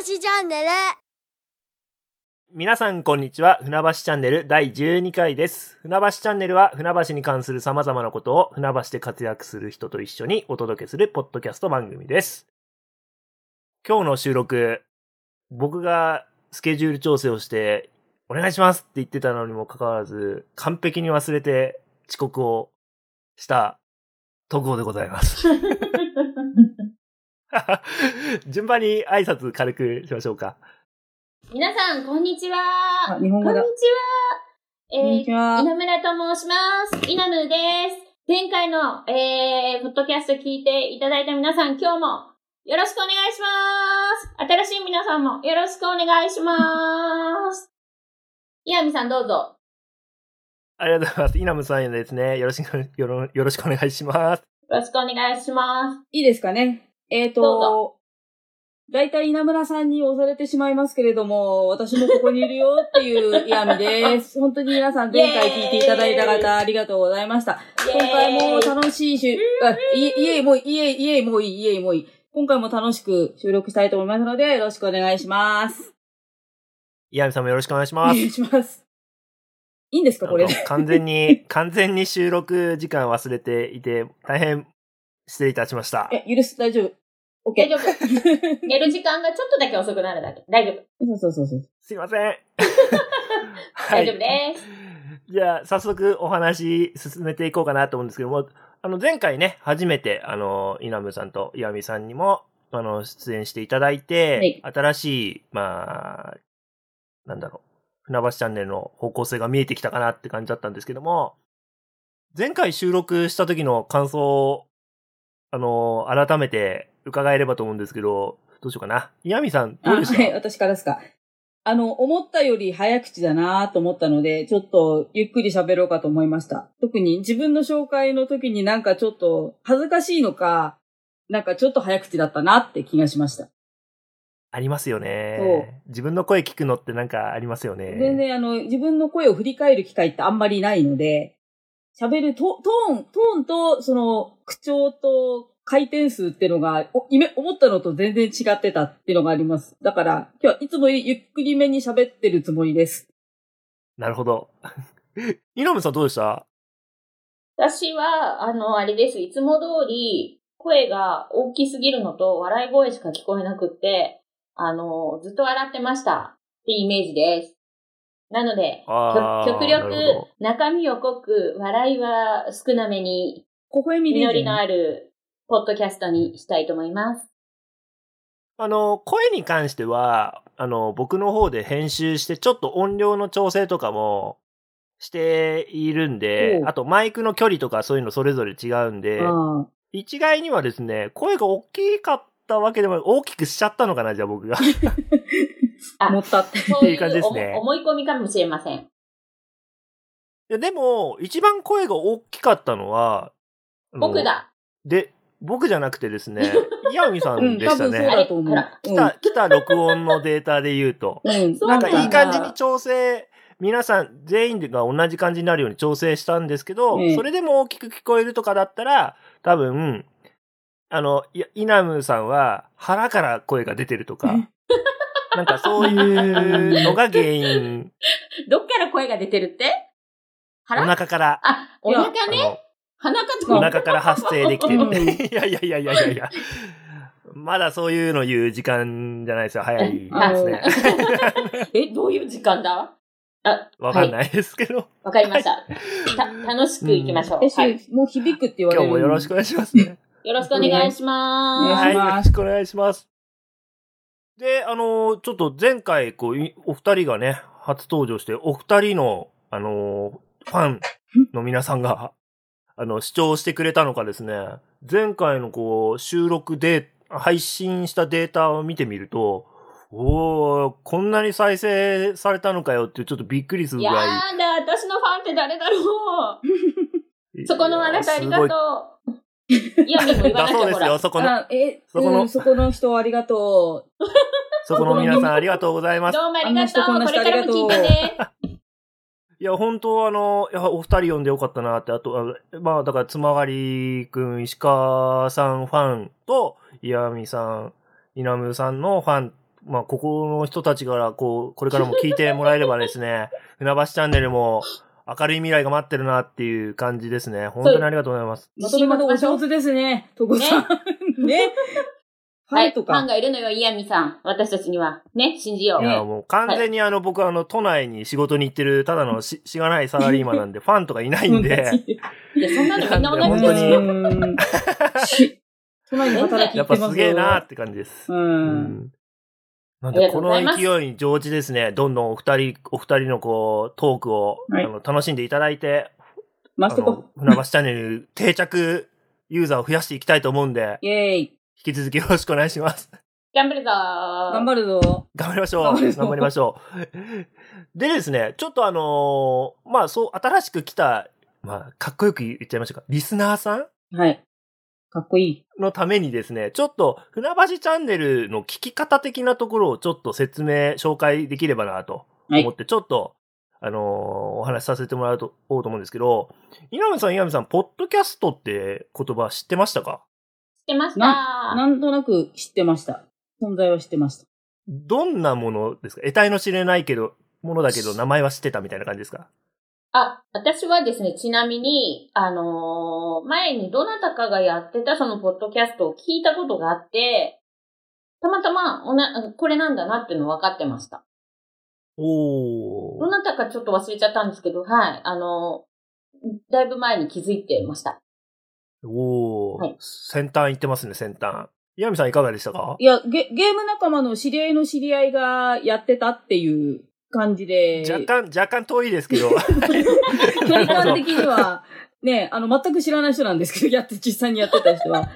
橋チャンネル皆さんこんにちは。船橋チャンネル第12回です。船橋チャンネルは船橋に関する様々なことを船橋で活躍する人と一緒にお届けするポッドキャスト番組です。今日の収録、僕がスケジュール調整をしてお願いしますって言ってたのにもかかわらず、完璧に忘れて遅刻をした特報でございます。順番に挨拶軽くしましょうか。皆さん、こんにちは。あ日本語だこんにちは。えこんにー、ちは。稲村と申します。稲村です。前回の、えー、ポッドキャスト聞いていただいた皆さん、今日もよろしくお願いします。新しい皆さんもよろしくお願いします。岩見さん、どうぞ。ありがとうございます。稲ムさんへですね。よろしく、よろ、よろしくお願いします。よろしくお願いします。いいですかね。えっ、どうと、大体稲村さんに押されてしまいますけれども、私もここにいるよっていう岩見です。本当に皆さん前回聞いていただいた方ありがとうございました。今回も楽しいしゅ、あ、いえ、いえ、もういい、いえ、いえ、もういい、いえ、もういい。今回も楽しく収録したいと思いますので、よろしくお願いします。岩見さんもよろしくお願いしお願ます。いします。いいんですか、これ完全に、完全に収録時間忘れていて、大変失礼いたしました。え、許す、大丈夫。OK。大丈夫。寝る時間がちょっとだけ遅くなるだけ。大丈夫。そうそうそうそう。すいません。大丈夫です。じゃあ、早速お話進めていこうかなと思うんですけども、あの、前回ね、初めて、あの、稲ムさんと岩見さんにも、あの、出演していただいて、新しい、まあ、なんだろう、船橋チャンネルの方向性が見えてきたかなって感じだったんですけども、前回収録した時の感想を、あの、改めて伺えればと思うんですけど、どうしようかな。岩見さん、どうでしあはい、た私からですか。あの、思ったより早口だなと思ったので、ちょっとゆっくり喋ろうかと思いました。特に自分の紹介の時になんかちょっと恥ずかしいのか、なんかちょっと早口だったなって気がしました。ありますよね。自分の声聞くのってなんかありますよね。全然あの、自分の声を振り返る機会ってあんまりないので、喋るトトーン、トーンとその口調と回転数っていうのが、おイメ思ったのと全然違ってたっていうのがあります。だから、今日はいつもゆっくりめに喋ってるつもりです。なるほど。稲ムさんどうでした？私は、あの、あれです。いつも通り、声が大きすぎるのと、笑い声しか聞こえなくって、あの、ずっと笑ってました。ってイメージです。なので、極力ど、中身を濃く、笑いは少なめに、微笑みでりのある、ポッドキャストにしたいと思います。あの、声に関しては、あの、僕の方で編集して、ちょっと音量の調整とかもしているんであとマイクの距離とかそういうのそれぞれ違うんで、ああ一概にはですね、声が大きかったわけでも、大きくしちゃったのかな、じゃあ僕が。あ持ったって。そういいう感じですね思思い込みかもしれません。いやでも、一番声が大きかったのは、僕。だ。で、僕じゃなくてですね、岩見さうんん、でしたね。だと思う。あれあ来た、来た録音のデータで言うと。うん。なんかいい感じに調整、皆さん全員が同じ感じになるように調整したんですけど、ええそれでも大きく聞こえるとかだったら、多分、あの、いや、イナムさんは腹から声が出てるとか、なんかそういうのが原因、どっから声が出てるって？お腹腹から、あ、お腹あね。の鼻かお腹から発生できてる。うんいや いやいやいやいやいや。まだそういうの言う時間じゃないですよ。早いですね。え、どういう時間だ？あ、い。わかんないですけど、わかりました。た、楽しく行きましょう。もう響くって言われる。今日もよろしくお願いしますね。よろしくお願いしおます。はい、よろしくお願いします。で、あのーちょっと前回、こう、いお二人がね、初登場して、お二人の、あのーファンの皆さんが、あの、視聴してくれたのかですね、前回のこう、収録で、配信したデータを見てみると、おー、こんなに再生されたのかよって、ちょっとびっくりするぐやらい。だ、私のファンって誰だろうそこのあなたありがいやとう。いや、みんも言わなきゃそうですよ、ら。そこの、あえ、そこのうん、そこの人ありがとう。そこの皆さんありがとうございます。どうもありがとう。これからも聞いてね。いや、本当あの、いや、お二人呼んでよかったなって、あと、あまあ、だから、つまがりくん、石川さんファンと、岩見さん、稲村さんのファンまあ、ここの人たちから、こう、これからも聞いてもらえればですね、船橋チャンネルも明るい未来が待ってるなっていう感じですね。本当にありがとうございます。まとめ方お上手ですね、とこさん。ね。はい。ファン。がいるのよ、イヤミさん。私たちには。ね、信じよう。いや、もう完全にあの、僕はあの、都内に仕事に行ってる、ただの し、しがないサラリーマンなんで、ファンとかいないんで、いや、そんなのみんな同本当にじですよ。うん し隣に働きやっぱすげえなーって感じです。う。うんん。なんで、この勢いに乗じですね、どんどんお二人、お二人のこう、トークを、はいあの楽しんでいただいて、あ回してこの、船橋チャンネル定着ユーザーを増やしていきたいと思うんで、う。イェーイ。引き続きよろしくお願いします。頑張るぞー。頑張るぞ。頑張りましょう。頑張りましょう。でですね、ちょっとあのーまあそう、新しく来た、まあ、かっこよく言っちゃいましょうか。リスナーさん？はい。かっこいい。のためにですね、ちょっと、船橋チャンネルの聞き方的なところをちょっと説明、紹介できればなとはい思って、ちょっと、あのーお話しさせてもらおうと思うんですけど、稲見さん、稲見さん、ポッドキャストって言葉知ってましたか？知ってましたなんとなく知ってました。存在は知ってました。どんなものですか？得体の知れないけど、ものだけど名前は知ってたみたいな感じですか？あ、私はですね、ちなみに、あのー前にどなたかがやってたそのポッドキャストを聞いたことがあって、たまたまおな、これなんだなっていうの分かってました。おー。どなたかちょっと忘れちゃったんですけど、はい、あのーだいぶ前に気づいてました。おー、はい先端行ってますね、先端。岩見さんいかがでしたか？いや、ゲ、ゲーム仲間の知り合いの知り合いがやってたっていう感じで。若干、若干遠いですけど。距離感的には、ね、あの、全く知らない人なんですけど、やって、実際にやってた人は。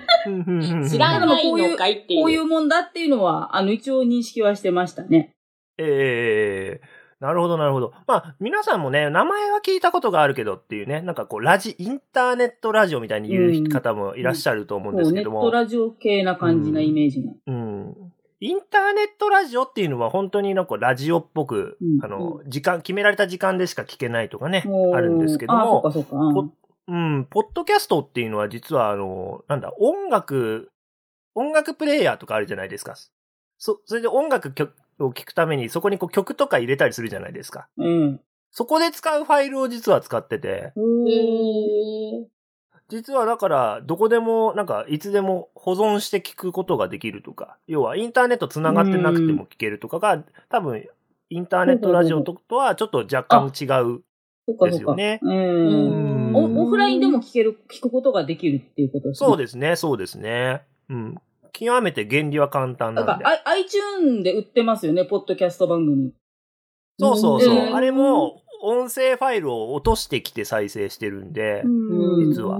知らないのかいっていう。こういうもんだっていうのは、あの、一応認識はしてましたね。ええなるほど、なるほど。まあ、皆さんもね、名前は聞いたことがあるけどっていうね、なんかこう、ラジ、インターネットラジオみたいに言う方もいらっしゃると思うんですこうネッけども。トラジオ系な感じなイメージが。うん。インターネットラジオっていうのは本当になんかラジオっぽく、うんあの、時間、決められた時間でしか聞けないとかね、あるんですけどあ、そも、っかそっか。うんポッドキャストっていうのは実はあの、なんだ、音楽、音楽プレイヤーとかあるじゃないですか。そ、それで音楽曲を聞くためにそこにこう曲とか入れたりするじゃないですか。うん。そこで使うファイルを実は使ってて、へー実はだから、どこでも、なんか、いつでも保存して聞くことができるとか、要はインターネット繋がってなくても聞けるとかが、多分、インターネットラジオととはちょっと若干違うそっかそっか。ですよね。う。うんオフラインでも聞ける、聞くことができるっていうことですね。そうですね、そうですね。うん。極めて原理は簡単なんで。なんか、アイ iTune で売ってますよね、ポッドキャスト番組。そうそうそう。うんあれも、音声ファイルを落としてきて再生してるんで、うん実は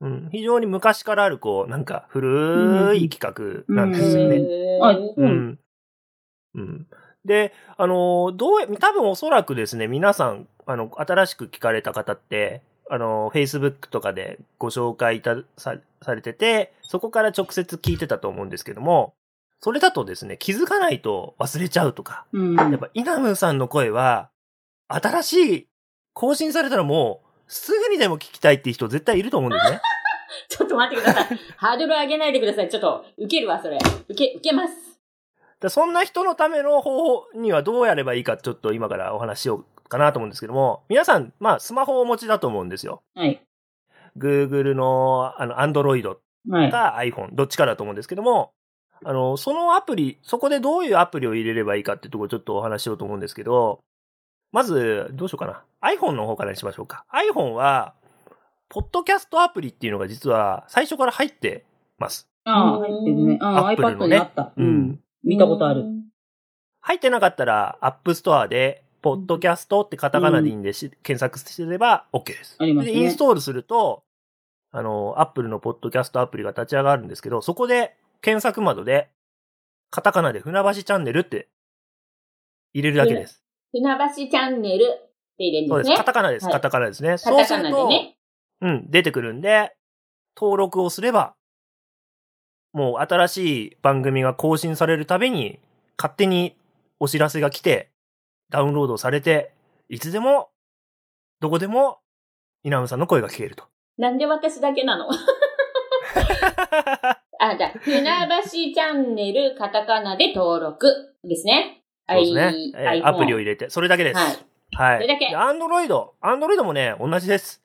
うん、非常に昔からある、こう、なんか、古い企画なんですよね。うん。で、あの、どう、多分おそらくですね、皆さん、あの、新しく聞かれた方って、あの、Facebook とかでご紹介いたさされてて、そこから直接聞いてたと思うんですけども、それだとですね、気づかないと忘れちゃうとか、うん。やっぱ、イナムさんの声は、新しい、更新されたらもう、すぐにでも聞きたいっていう人絶対いると思うんですね。ちょっと待ってください。ハードル上げないでください。ちょっと、受けるわ、それ。受け、受けます。でそんな人のための方法にはどうやればいいか、ちょっと今からお話ししようかなと思うんですけども、皆さん、まあ、スマホをお持ちだと思うんですよ。はい。Google の、あの、Android はい。か iPhone、どっちかだと思うんですけども、あの、そのアプリ、そこでどういうアプリを入れればいいかっていうところをちょっとお話ししようと思うんですけど、まず、どうしようかな。iPhone の方からにしましょうか。iPhone は、ポッドキャストアプリっていうのが実は最初から入ってます。ああ、入ってるね。ああ、iPad にあった。うん。見たことある。入ってなかったら、App Store で、ポッドキャストってカタカナでいいんでし、検索すれば OK です。ありますねで、インストールすると、あの、Apple のポッドキャストアプリが立ち上がるんですけど、そこで検索窓で、カタカナで船橋チャンネルって入れるだけです。船橋チャンネルって入れるんそうです。ですね。カタカナです。はいカタカナですね。カそうすると、でね。うん、出てくるんで、登録をすれば、もう新しい番組が更新されるたびに、勝手にお知らせが来て、ダウンロードされて、いつでも、どこでも、稲野さんの声が聞けると。なんで私だけなの？あ、じゃあ、船橋チャンネル、カタカナで登録ですね。そうですね。えーアプリを入れて、それだけです。はい。はい。それだけアンドロイド、アンドロイドもね、同じです。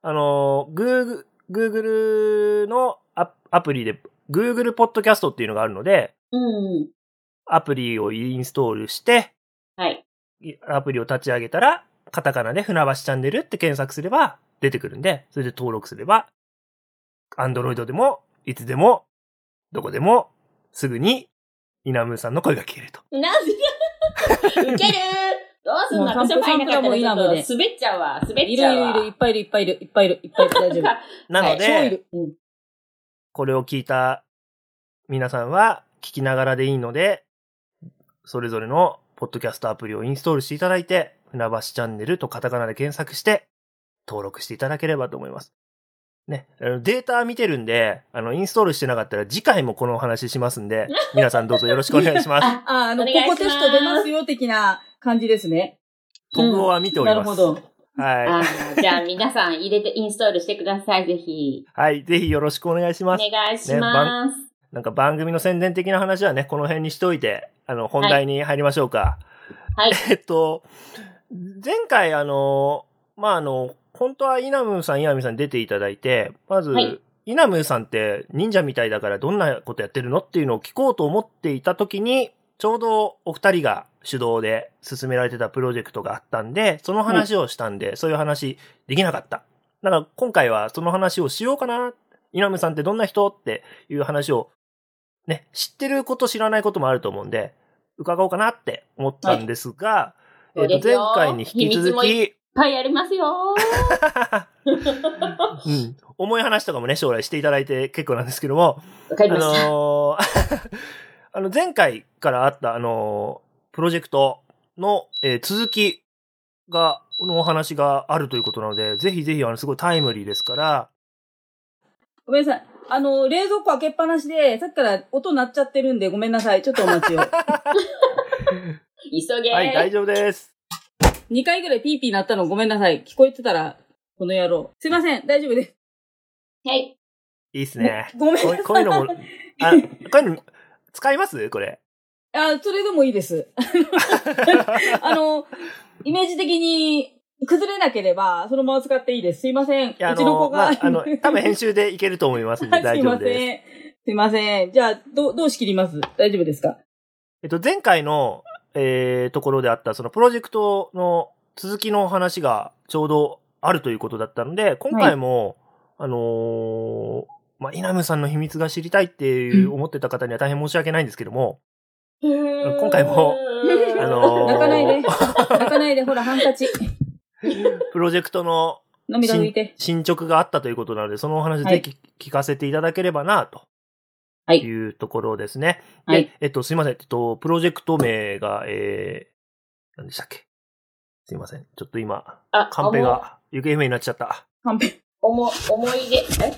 あのー、グーグ、Google のアアプリで、Google ポッドキャストっていうのがあるので、うん。アプリをインストールして、アプリを立ち上げたら、カタカナで船橋チャンネルって検索すれば出てくるんで、それで登録すれば、アンドロイドでも、いつでも、どこでも、すぐに、イナムーさんの声が聞けると。なんでウケる どうすんの？私も入んなかったらちょっサンプルもいいなもんでと滑っちゃうわ。滑っいちゃうわ。るいるいる、いっぱいいる、いっぱいいる、いっぱいいる、いっぱいいる、大丈夫。なのはい。うん。これを聞いた皆さんは聞きながらでいいので、それぞれのポッドキャストアプリをインストールしていただいて、船橋チャンネルとカタカナで検索して、登録していただければと思います。ね、あのデータ見てるんで、あの、インストールしてなかったら次回もこのお話しますんで、皆さんどうぞよろしくお願いします。あ、あ、あの、ここテスト出ますよ、的な感じですね。今後は見ております。なるほど。はあーじゃあ皆さん入れてインストールしてください、ぜひ。い。はい。ぜひよろしくお願いしおます。願いします。なんか番組の宣伝的な話はね、この辺にしといて、あの、本題に入りましょうか。はい。えっと、前回あの、まあ、あの、本当はイナムーさん、イナミさんに出ていただいて、まず、はいイナムーさんって忍者みたいだからどんなことやってるのっていうのを聞こうと思っていた時に、ちょうどお二人が主導で進められてたプロジェクトがあったんで、その話をしたんで、そういう話できなかった。だから今回はその話をしようかな。イナムーさんってどんな人？っていう話を、ね、知ってること知らないこともあると思うんで、伺おうかなって思ったんですが、えっと、前回に引き続き、いっぱいありますよ。うん、重い話とかもね、将来していただいて結構なんですけども、あ。のー あの、前回からあった、あのープロジェクトの、えー続きが、のお話があるということなので、ぜひぜひ、あの、すごいタイムリーですから、ごめんなさい。あの、冷蔵庫開けっぱなしで、さっきから音鳴っちゃってるんで、ごめんなさい。ちょっとお待ちを。急げー。はい、大丈夫です。2回ぐらいピーピー鳴ったのごめんなさい。聞こえてたら、この野郎。すいません。大丈夫です。はい。いいっすね。ごめんなさい。こうこういうのも、あ、こういうの、使います？これ。あ、それでもいいです。あの、イメージ的に崩れなければ、そのまま使っていいです。すいません。うちのの、子が。まあ、あの、多分編集でいけると思いますんで 大すいま丈夫です。せん。すいません。じゃあ、どう、どう仕切ります？大丈夫ですか？えっと、前回の、えー、ところであった、そのプロジェクトの続きの話がちょうどあるということだったので、今回も、あのーまあ、稲ムさんの秘密が知りたいっていう思ってた方には大変申し訳ないんですけども、今回もあのー 泣かないで。泣かないで、ほら、ハンカチ。プロジェクトの涙拭いて。進捗があったということなので、そのお話はいぜひ聞かせていただければな、とはいいうところですね。はいで、えっと、すいません。えっと、プロジェクト名が、えー、何でしたっけ？すいません。ちょっと今、あ、カンペが行方不明になっちゃった。カンペ。おも、思い出、え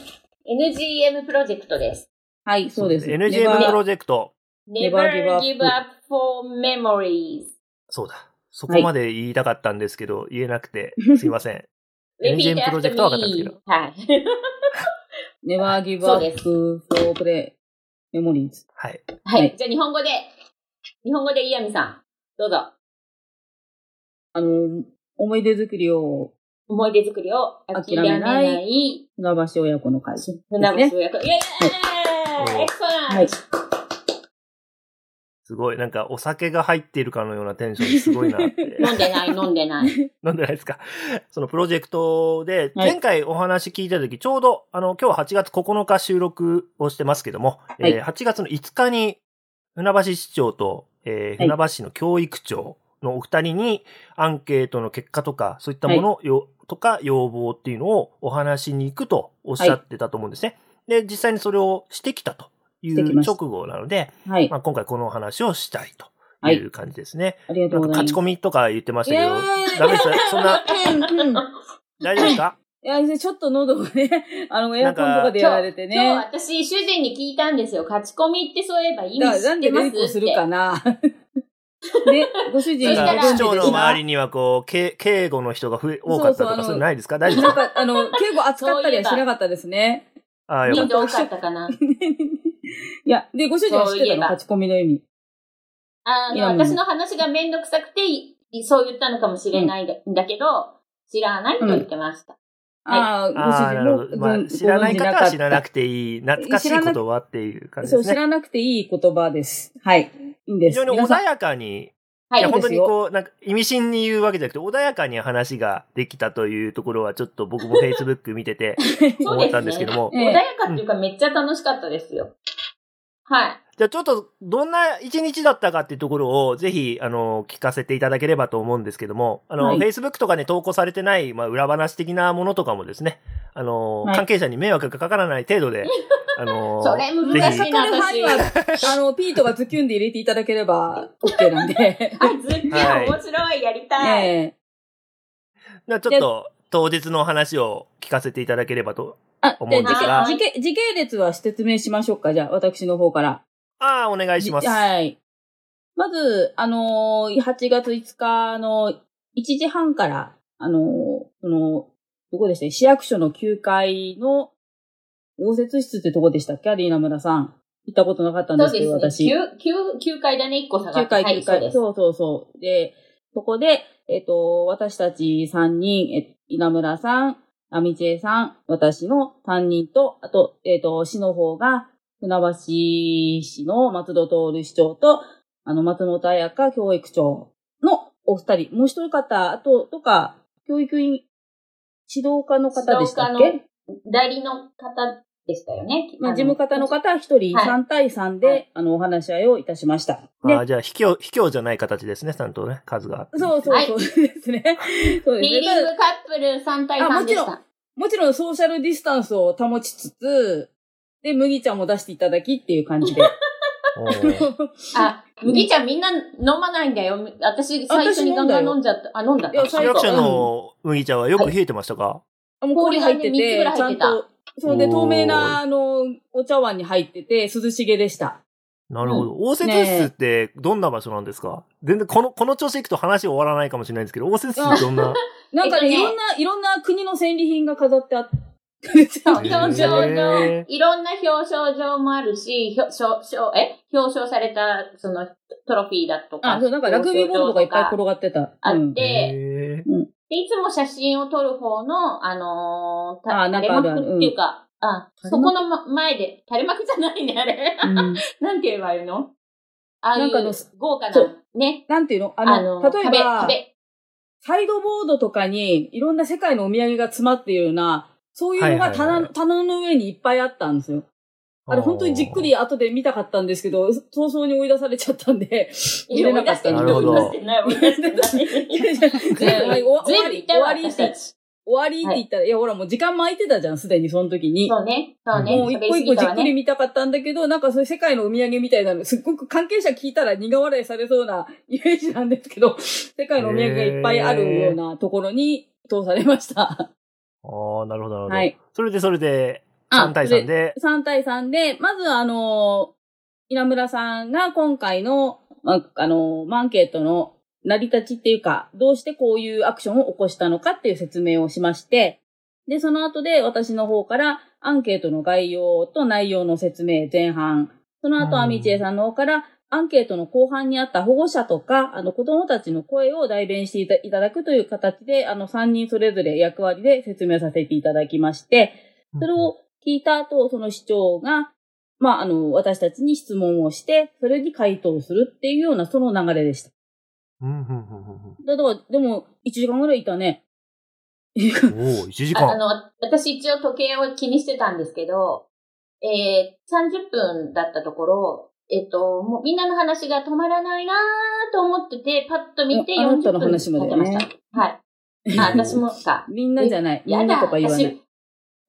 ?NGM プロジェクトです。はい、そうです。NGM プロジェクト。Never give up for memories. そうだ。そこまで言いたかったんですけど、言えなくて、すいません。Repeat NGM プロジェクトは分かったんですけど.はい。never give そう up for play memories. はい。ははいい。じゃあ日本語で、日本語でイヤミさん、どうぞ。あの、思い出作りを思い出作りを諦め諦めなないい船橋親子の会ですね。船橋親子。イェーイはいエクセレンはいすごい。なんか、お酒が入っているかのようなテンションですごいなって。飲んでない、飲んでない。飲んでないですか？そのプロジェクトで、はい前回お話聞いたとき、ちょうど、あの、今日は8月9日収録をしてますけども、はいえー8月の5日に、船橋市長と、えーはい船橋市の教育長のお二人に、アンケートの結果とか、そういったもの、よとか要望っていうのをお話しに行くとおっしゃってたと思うんですね。で、実際にそれをしてきたという直後なので、はいま。あ、今回このお話をしたいとはいいう感じですね。ありがとうんございます。込みとか言ってましたけど、ダメですそんな。大丈夫ですか？いや、ちょっと喉がね、あの、エアコンとかでやられて今日ね。私、主人に聞いたんですよ。勝ち込みってそういえば意味知ってますなんでレイコするか。な？で、ご主人そしたら市長の周周りにはこう、け警護の人が増え、多かったとか、そういうのないですか？大丈夫ですか？なんか、あの、敬語扱ったりはしなかったですね。ああ、よかった。人数多かったかな。いや、で、ご主人は知ってたの？そういえば書き込みの意味。あの、私の話がめんどくさくて、いそう言ったのかもしれないんだけど、知らないと言ってました。ああ、ごああ、主人もなるほど。まあ、ご知らない方は知らなくくていい、懐かしい言葉っていう感じそう、ですね。知らなくていい言葉です。はい。いいんです。非常に穏やかに、はいいや、。い本当にこう、なんか、意味深に言うわけじゃなくて、穏やかに話ができたというところは、ちょっと僕も Facebook 見てて そう思ったんですけども。ええ穏やかっていうかめっちゃ楽しかったですよ。はい。じゃあちょっと、どんな一日だったかっていうところを、ぜひ、あの、聞かせていただければと思うんですけども、あの、はい Facebook とかに投稿されてない、まあ、裏話的なものとかもですね、あの、はい関係者に迷惑がかからない程度で、あの、それ難しいぜひなかかる範囲は、あの、ピートがズキュンで入れていただければ OK なんで。あ、ズッキはいー面白い、やりたい。ええじゃあちょっと、当日の話を聞かせていただければと。あ、思うんですが時系時系列は説明しましょうか。じゃあ、私の方から。ああ、お願いします。はい。まず、あのー、8月5日の1時半から、あのー、その、どこでしたっけ？市役所の9階の応接室ってとこでしたっけ？アリーナ村さん。行ったことなかったんですけど、そうですね。私。9、9階だね、1個下がって。9階、はい、9階。そうです。そうそうそう。で、そこで、えっ、と、私たち3人、え稲村さん、アミチェさん、私の担任と、あと、えっ、と、市の方が、船橋市の松戸徹市長と、あの、松本彩香教育長のお二人、もう一人方、あと、とか、教育員、指導課の方でしたっけ？代理の方でしたよね。まあ、の事務方の方一人はい3対3で、はいあの、お話し合いをいたしました。でああ、じゃあ、卑怯、卑怯じゃない形ですね、ちゃんとね、数が。そうそうそうですね。そうですね。ヒーリングカップル3対3あもちろんでした。もちろんソーシャルディスタンスを保ちつつ、で、麦茶も出していただきっていう感じで。あ、麦茶みんな飲まないんだよ。私、最初にガンガン飲んじゃった。あ、飲んだいや最初市役所の麦茶はよく冷えてましたか、あもう氷入ってて、らい入ってたちゃんと、それで透明な、あの、お茶碗に入ってて、涼しげでした。なるほど。応接室ってどんな場所なんですか、全然この、この調子いくと話終わらないかもしれないんですけど、応接室ってどんな？なんかね、いろんな、いろんな国の戦利品が飾ってあって。表彰状いろんな表彰状もあるし、表彰、表え？表彰された、その、トロフィーだとか。あ、そう、なんかラグビーボールとかいっぱい転ががってた。あうんって、へーでいつも写真を撮る方の、あのー、た垂れ幕っていうか、あ、垂れ幕？そこの、ま、前で、垂れ幕じゃないね、あれ。うん なんて言えばいいの？ああいうなんかあの豪華なね。なんていうの？ああの、の、例え壁、ば、壁。サイドボードとかにいろんな世界のお土産が詰まっているような、そういうのがはいはいはい棚,、棚の上にいっぱいあったんですよ。あれ本当にじっくり後で見たかったんですけど、早々に追い出されちゃったんで、見れなかったんでなるほど。追い出してない、追い出してない。終わり、終わりって。終わりって言ったら、い、やほらもう時間も空いてたじゃん、す。でにその時に。そうね、そうね。もう一個一個じっくり見見たかったんだけど、なんかそういう世界のお土産みたいなの、す。っごく関係者聞いたら苦笑いされそうなイメージなんです。けど、世界のお土産がいっぱいあるようなところに通されました。ああ、なるほど、なるほど。はい。それで、それで、あ3対3で、3対3で、まずあの、稲村さんが今回の、まあの、アンケートの成り立ちっていうか、どうしてこういうアクションを起こしたのかっていう説明をしまして、で、その後で私の方からアンケートの概要と内容の説明前半、その後、うん。アミチエさんの方からアンケートの後半にあった保護者とか、あの子供たちの声を代弁していたいただくという形で、あの3人それぞれ役割で説明させていただきまして、それを聞いた後、その市長が、まあ、あの、私たちに質問をして、それに回答するっていうような、その流れでした。うん、うん、うん、うんうん。だから、でも、1時間ぐらいいたね。おお1時間。ああの、私一応時計を気にしてたんですけど、えー、30分だったところ、えっと、もうみんなの話が止まらないなーと思ってて、パッと見て40ああなたの分経ってました。はい。あ、私も か。みんなじゃない。みやだ、んなとか言わない。私、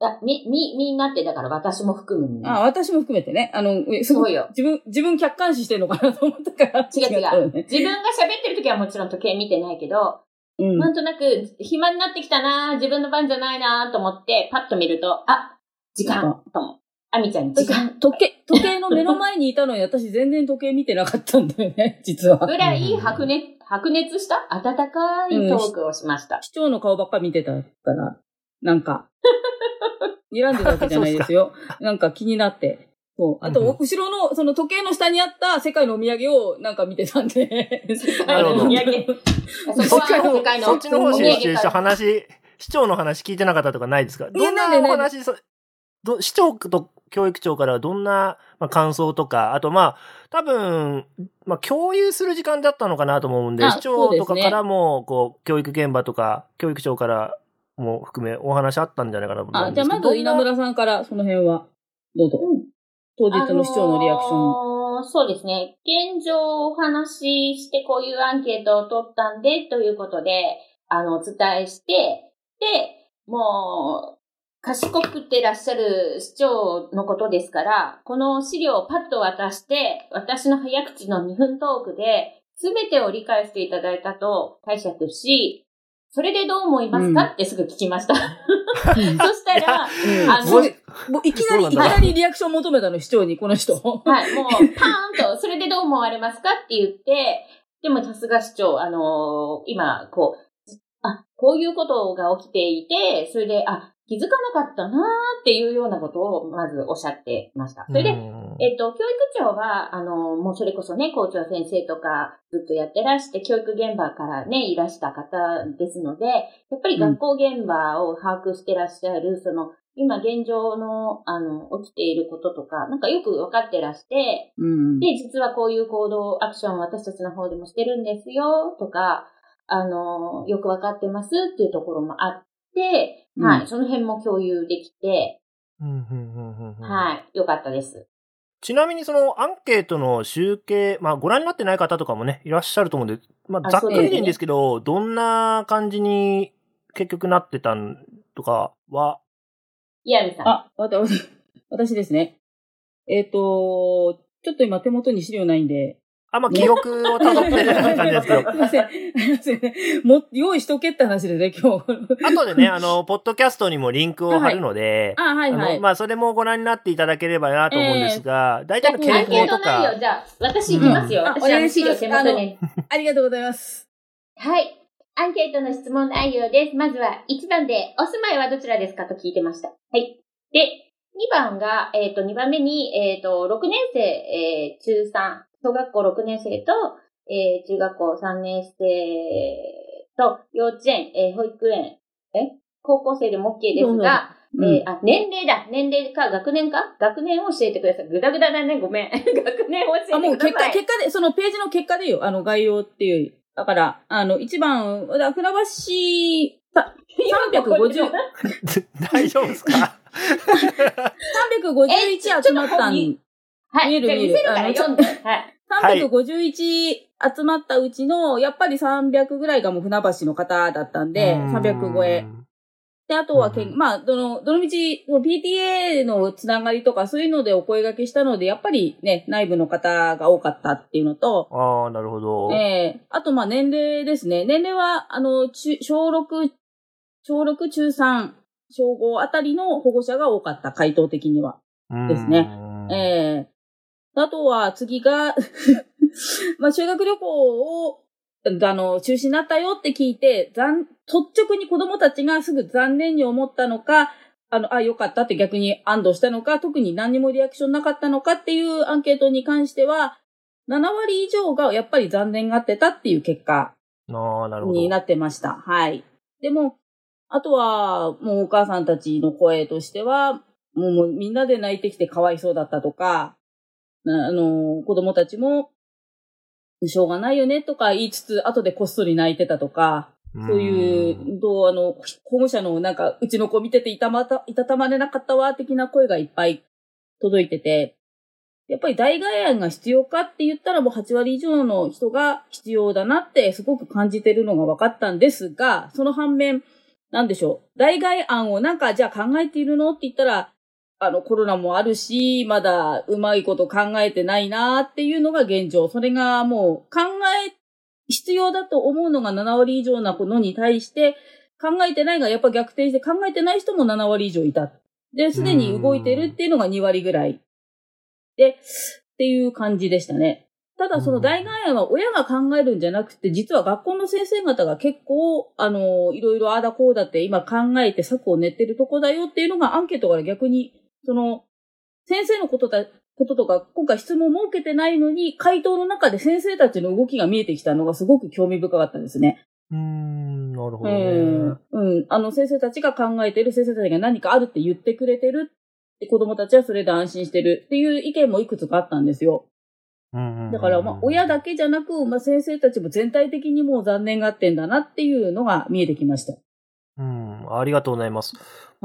あ、み、み、みんなってだから私も含むみんなあ、私も含めてね。あの、えすごいよ自分、自分客観視してるのかなと思ったから。違う違う自分が喋ってる時はもちろん時計見てないけど、うん。なんとなく暇になってきたなー自分の番じゃないなーと思って、パッと見ると、あ、時間と思う。あみちゃん、時間。時計、時計の目の前にいたのに、私全然時計見てなかったんだよね、実は。ぐらい白熱、白熱した？温かいトークをしました。市長の顔ばっか見てたから、なんか。睨んでたわけじゃないですよ。なんか気になって。そう。あと、後ろの、その時計の下にあった世界のお土産をなんか見てたんで。なるほどお土産。そこは世界のそっちの方お土産集中して話、市長の話聞いてなかったとかないですか？どんなお話、そど市長と教育長からはどんな、まあ、感想とか、あとまあ、多分、まあ、共有する時間だったのかなと思うんで、あ市長とかからも、こう、教育現場とか、教育長からも含めお話あったんじゃないかなと思うんすけど。じゃあまず稲村さんからその辺は、どうぞ。当日の市長のリアクション。あのーそうですね。現状お話ししてこういうアンケートを取ったんでということで、あの、お伝えして、で、もう、賢くてらっしゃる市長のことですから、この資料をパッと渡して、私の早口の2分トークで、すべてを理解していただいたと解釈し、それでどう思いますか、うん。ってすぐ聞きました。うん。そしたら、うん。あのもういきなり、いきなりリアクション求めたの、市長に、この人。はい、もう、パーンと、それでどう思われますか？って言って、でもさすが市長、あのー今、こう、あ、こういうことが起きていて、それで、あ、気づかなかったなーっていうようなことを、まずおっしゃってました。それで、うんえっと、教育長は、あの、もうそれこそね、校長先生とかずっとやってらして、教育現場からね、いらした方ですので、やっぱり学校現場を把握してらっしゃる、その、今現状の、あの、起きていることとか、なんかよく分かってらして、うん。で、実はこういう行動、アクションを私たちの方でもしてるんですよ、とか、あの、よく分かってますっていうところもあって、うんはい、その辺も共有できて、うんうんうんうんうんはい、よかったです。ちなみにそのアンケートの集計、まあご覧になってない方とかもね、いらっしゃると思うんで、まああざっくりでいいんですけど、どんな感じに結局なってたんとかは、岩見さん。あ、わた、わた私ですね。えっ、と、ちょっと今手元に資料ないんで。あんま記憶を辿ってる ような感じですけどすい、ません。すいません。も、用意しとけって話でね、今日。後でね、あの、ポッドキャストにもリンクを貼るので、あ、はいあはい。のまあそれもご覧になっていただければなと思うんですが、大体の傾アンケー向とかト内容、、じゃあ、私いきますよ。うんあ私、お願いしますあの資料手元に。ありがとうございます。はい。アンケートの質問内容です。まずは、1番で、お住まいはどちらですかと聞いてました。はい。で、2番が、えっ、と、2番目に、えっ、と、6年生、えー中3、小学校6年生と、えー中学校3年生と、幼稚園、えー保育園、え高校生でも OK ですが、うんえーあ、年齢だ。年齢か、学年か？学年を教えてください。ぐだぐだだね、ごめん。学年を教えてください。あ、もう結果、結果で、そのページの結果でよ。あの、概要っていう。だから、あの、一番、だ船橋、さ350、大丈夫ですか？351集まったん、えはい。見える見える見せるからあの読んで。はい。はい351集まったうちの、やっぱり300ぐらいがもう船橋の方だったんで、300超え。。で、あとはけん、うんまあ、どの、どの道、PTA のつながりとかそういうのでお声掛けしたので、やっぱりね、内部の方が多かったっていうのと、ああ、なるほど。ええあと、まあ、年齢ですね。年齢は、あの、中小6、小6、中3、小5あたりの保護者が多かった、回答的には。ですねうんええあとは、次が、まあ、修学旅行を、あの、中止になったよって聞いて、残、率直に子供たちがすぐ残念に思ったのか、あの、あ、よかったって逆に安堵したのか、特に何にもリアクションなかったのかっていうアンケートに関しては、7割以上がやっぱり残念がってたっていう結果ああ、なるほど。になってました。はい。でも、あとは、もうお母さんたちの声としては、もうみんなで泣いてきてかわいそうだったとか、なあの、子供たちも、しょうがないよねとか言いつつ、後でこっそり泣いてたとか、そういう、どう、あの、保護者のなんか、うちの子見てていたまた、いたたまれなかったわ、的な声がいっぱい届いてて、やっぱり代替案が必要かって言ったらもう8割以上の人が必要だなってすごく感じてるのが分かったんですが、その反面、なんでしょう。代替案をなんかじゃあ考えているの？って言ったら、あのコロナもあるし、まだうまいこと考えてないなっていうのが現状。それがもう考え、必要だと思うのが7割以上なのに対して、考えてないがやっぱ逆転して考えてない人も7割以上いた。で、すでに動いてるっていうのが2割ぐらい。で、っていう感じでしたね。ただその大概案は親が考えるんじゃなくて、実は学校の先生方が結構、あの、いろいろああだこうだって今考えて策を練ってるとこだよっていうのがアンケートから逆に、その、先生のことだ、こととか、今回質問設けてないのに、回答の中で先生たちの動きが見えてきたのがすごく興味深かったんですね。うーん、なるほどね。うん。うん。あの、先生たちが考えてる、先生たちが何かあるって言ってくれてる。で子供たちはそれで安心してるっていう意見もいくつかあったんですよ。だから、まあ、親だけじゃなく、まあ、先生たちも全体的にもう残念がってんだなっていうのが見えてきました。うん、ありがとうございます。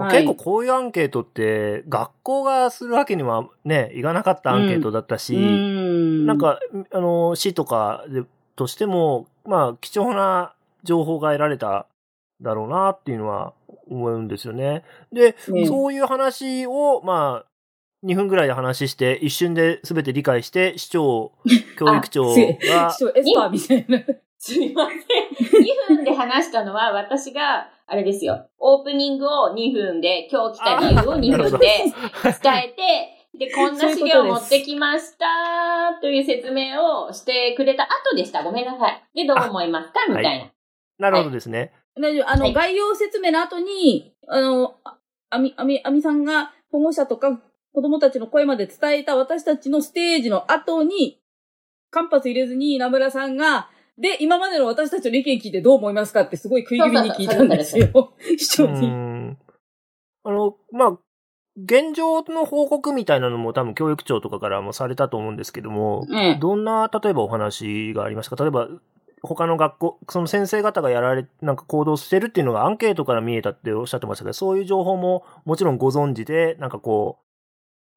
はい結構こういうアンケートって、学校がするわけにはね、いかなかったアンケートだったし、うんなん、か、あの、市とかで、としても、まあ、貴重な情報が得られただろうなっていうのは思うんですよね。で、ねそういう話を、まあ、2分ぐらいで話して、一瞬で全て理解して、市長、教育長が、ちょっとエスパーみたいな。すいません。2分で話したのは私が、あれですよ。オープニングを2分で、今日来た理由を2分で伝えて、で、こんな資料を持ってきましたという説明をしてくれた後でした。ごめんなさい。で、どう思いますか？みたいな。なるほどですね。大丈夫。あの、はい概要説明の後に、あの、ああみ、あみ、あみさんが保護者とか子供たちの声まで伝えた私たちのステージの後に、間髪入れずに稲村さんが、で、今までの私たちの意見聞いてどう思いますかってすごい食い気味に聞いたんですよ。市う長に。ん。あの、まあ、現状の報告みたいなのも多分教育長とかからもされたと思うんですけども、ええどんな、例えばお話がありましたか？例えば、他の学校、その先生方がやられ、なんか行動してるっていうのがアンケートから見えたっておっしゃってましたけど、そういう情報ももちろんご存知で、なんかこ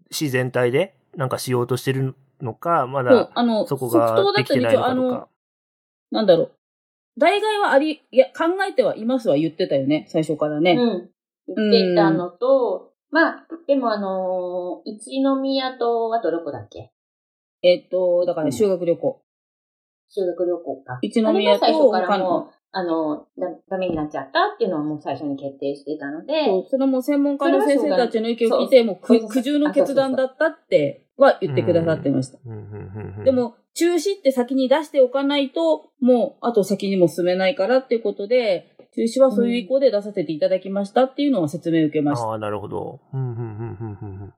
う、市全体でなんかしようとしてるのか、まだ、あの、そこができてないのかとか、。なんだろう。代替はあり、いや、考えてはいますは言ってたよね、最初からね。うん。言ってたのと、まあ、でもあのー一宮と、あとどこだっけ？えっと、だからね、修学旅行。修学旅行か。一宮とが最初から関もう、あの、だダメになっちゃったっていうのはもう最初に決定してたので、そうそれも専門家の先生たちの意見を聞いて、もう苦渋の決断だったっては言ってくださってました。うんうんうんうんで、も、中止って先に出しておかないと、もう、あと先にも進めないからっていうことで、中止はそういう意向で出させていただきましたっていうのは説明を受けました。ああ、なるほど。うんうんうんうんうんうん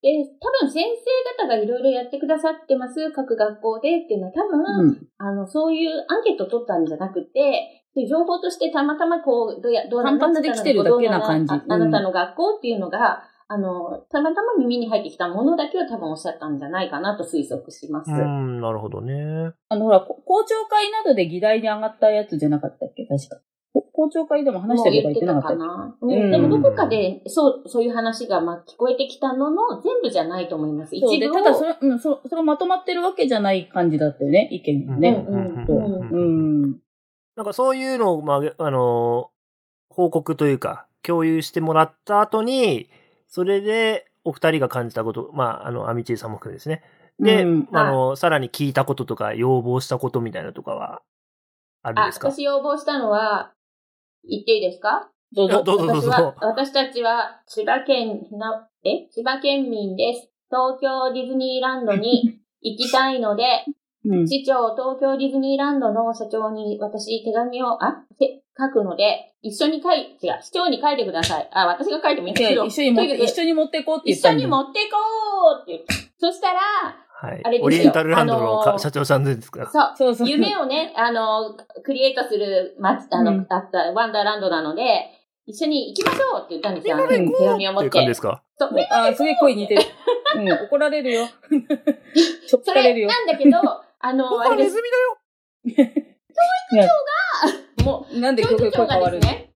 で、多分先生方がいろいろやってくださってます、各学校でっていうのは多分、うん。あの、そういうアンケートを取ったんじゃなくて、情報としてたまたまこう、どうや、どう単発で来てるだけな感じああなたの学校っていうのが、あの、たまたま耳に入ってきたものだけを多分おっしゃったんじゃないかなと推測します。うん、なるほどね。あの、ほら、こ校長会などで議題に上がったやつじゃなかったっけ？確か。こ校長会でも話したりとか言ってなかったっけ？な？うんうん、でもどこかで、そう、そういう話がまあ聞こえてきたのの全部じゃないと思います。一そうで、部を。ただそれ、うん、そそれまとまってるわけじゃない感じだったよね、意見がね。うんうんそううんうん。なんかそういうのを、まあ、あの、報告というか、共有してもらった後に、それでお二人が感じたこと、まあ、あの、アミチーさんも含めですね。で、うんあの、さらに聞いたこととか、要望したことみたいなとかは、あるんあ、ですか？私要望したのは、言っていいですか？どうぞ。どうぞどうぞ私たちは千葉県の、え？千葉県民です。東京ディズニーランドに行きたいので、うん。市長、東京ディズニーランドの社長に私手紙を、あ、せ書くので、一緒に書い、違う、市長に書いてください。あ、私が書いてもいいけど。一緒に持って、一緒に持ってこうって言った一緒に持っていこうって言って。そしたら、はいあれですよオリエンタルランドのかあのー社長さんですかそう、そうそう。夢をね、あの、クリエイトする、ま、あの、うんあったワンダーランドなので、一緒に行きましょうって言ったんですよ。手紙を持ってっていう感じで。すか？そう、あ、すげえ声似てる。うん、怒られるよ。ちょっそれるよ。なんだけど、あの、僕はあれです。ネズミだよもう、なんで声教育長がですね、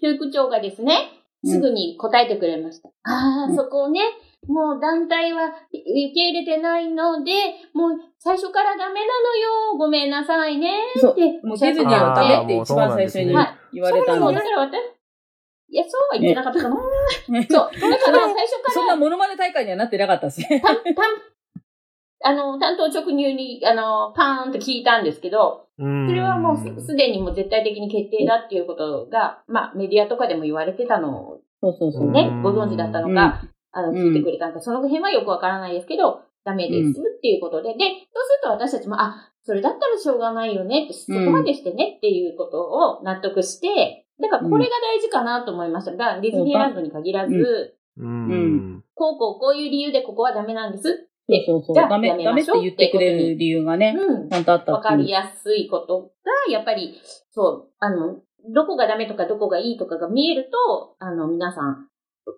教育長がですね、すぐに答えてくれました。ああ、うんそこをね、もう団体は受け入れてないので、もう最初からダメなのよ。ごめんなさいね。そうってもうディズニーはダメって一番最初にはい言われたそうので。だから私、いや、そうは言ってなかったかな。ねそう。だから最初からそんなモノマネ大会にはなってなかったし。たん、たん、あの、担当直入に、あの、パーンと聞いたんですけど、それはもうすすでにもう絶対的に決定だっていうことが、まあ、メディアとかでも言われてたのをそうそうそう。ねう、んご存知だったのか、あの、うん聞いてくれたのか、その辺はよくわからないですけど、ダメですっていうことで、で、そうすると私たちも、あ、それだったらしょうがないよねって、そこまでしてねっていうことを納得して、だからこれが大事かなと思いました。だからディズニーランドに限らず、うん。こうこうこういう理由でここはダメなんです。そうそうそう。じゃあダメ、やめダメって言ってくれる理由がね、うんち。ゃんとあったわかりやすいことが、やっぱり、そう、あの、どこがダメとかどこがいいとかが見えると、あの、皆さん、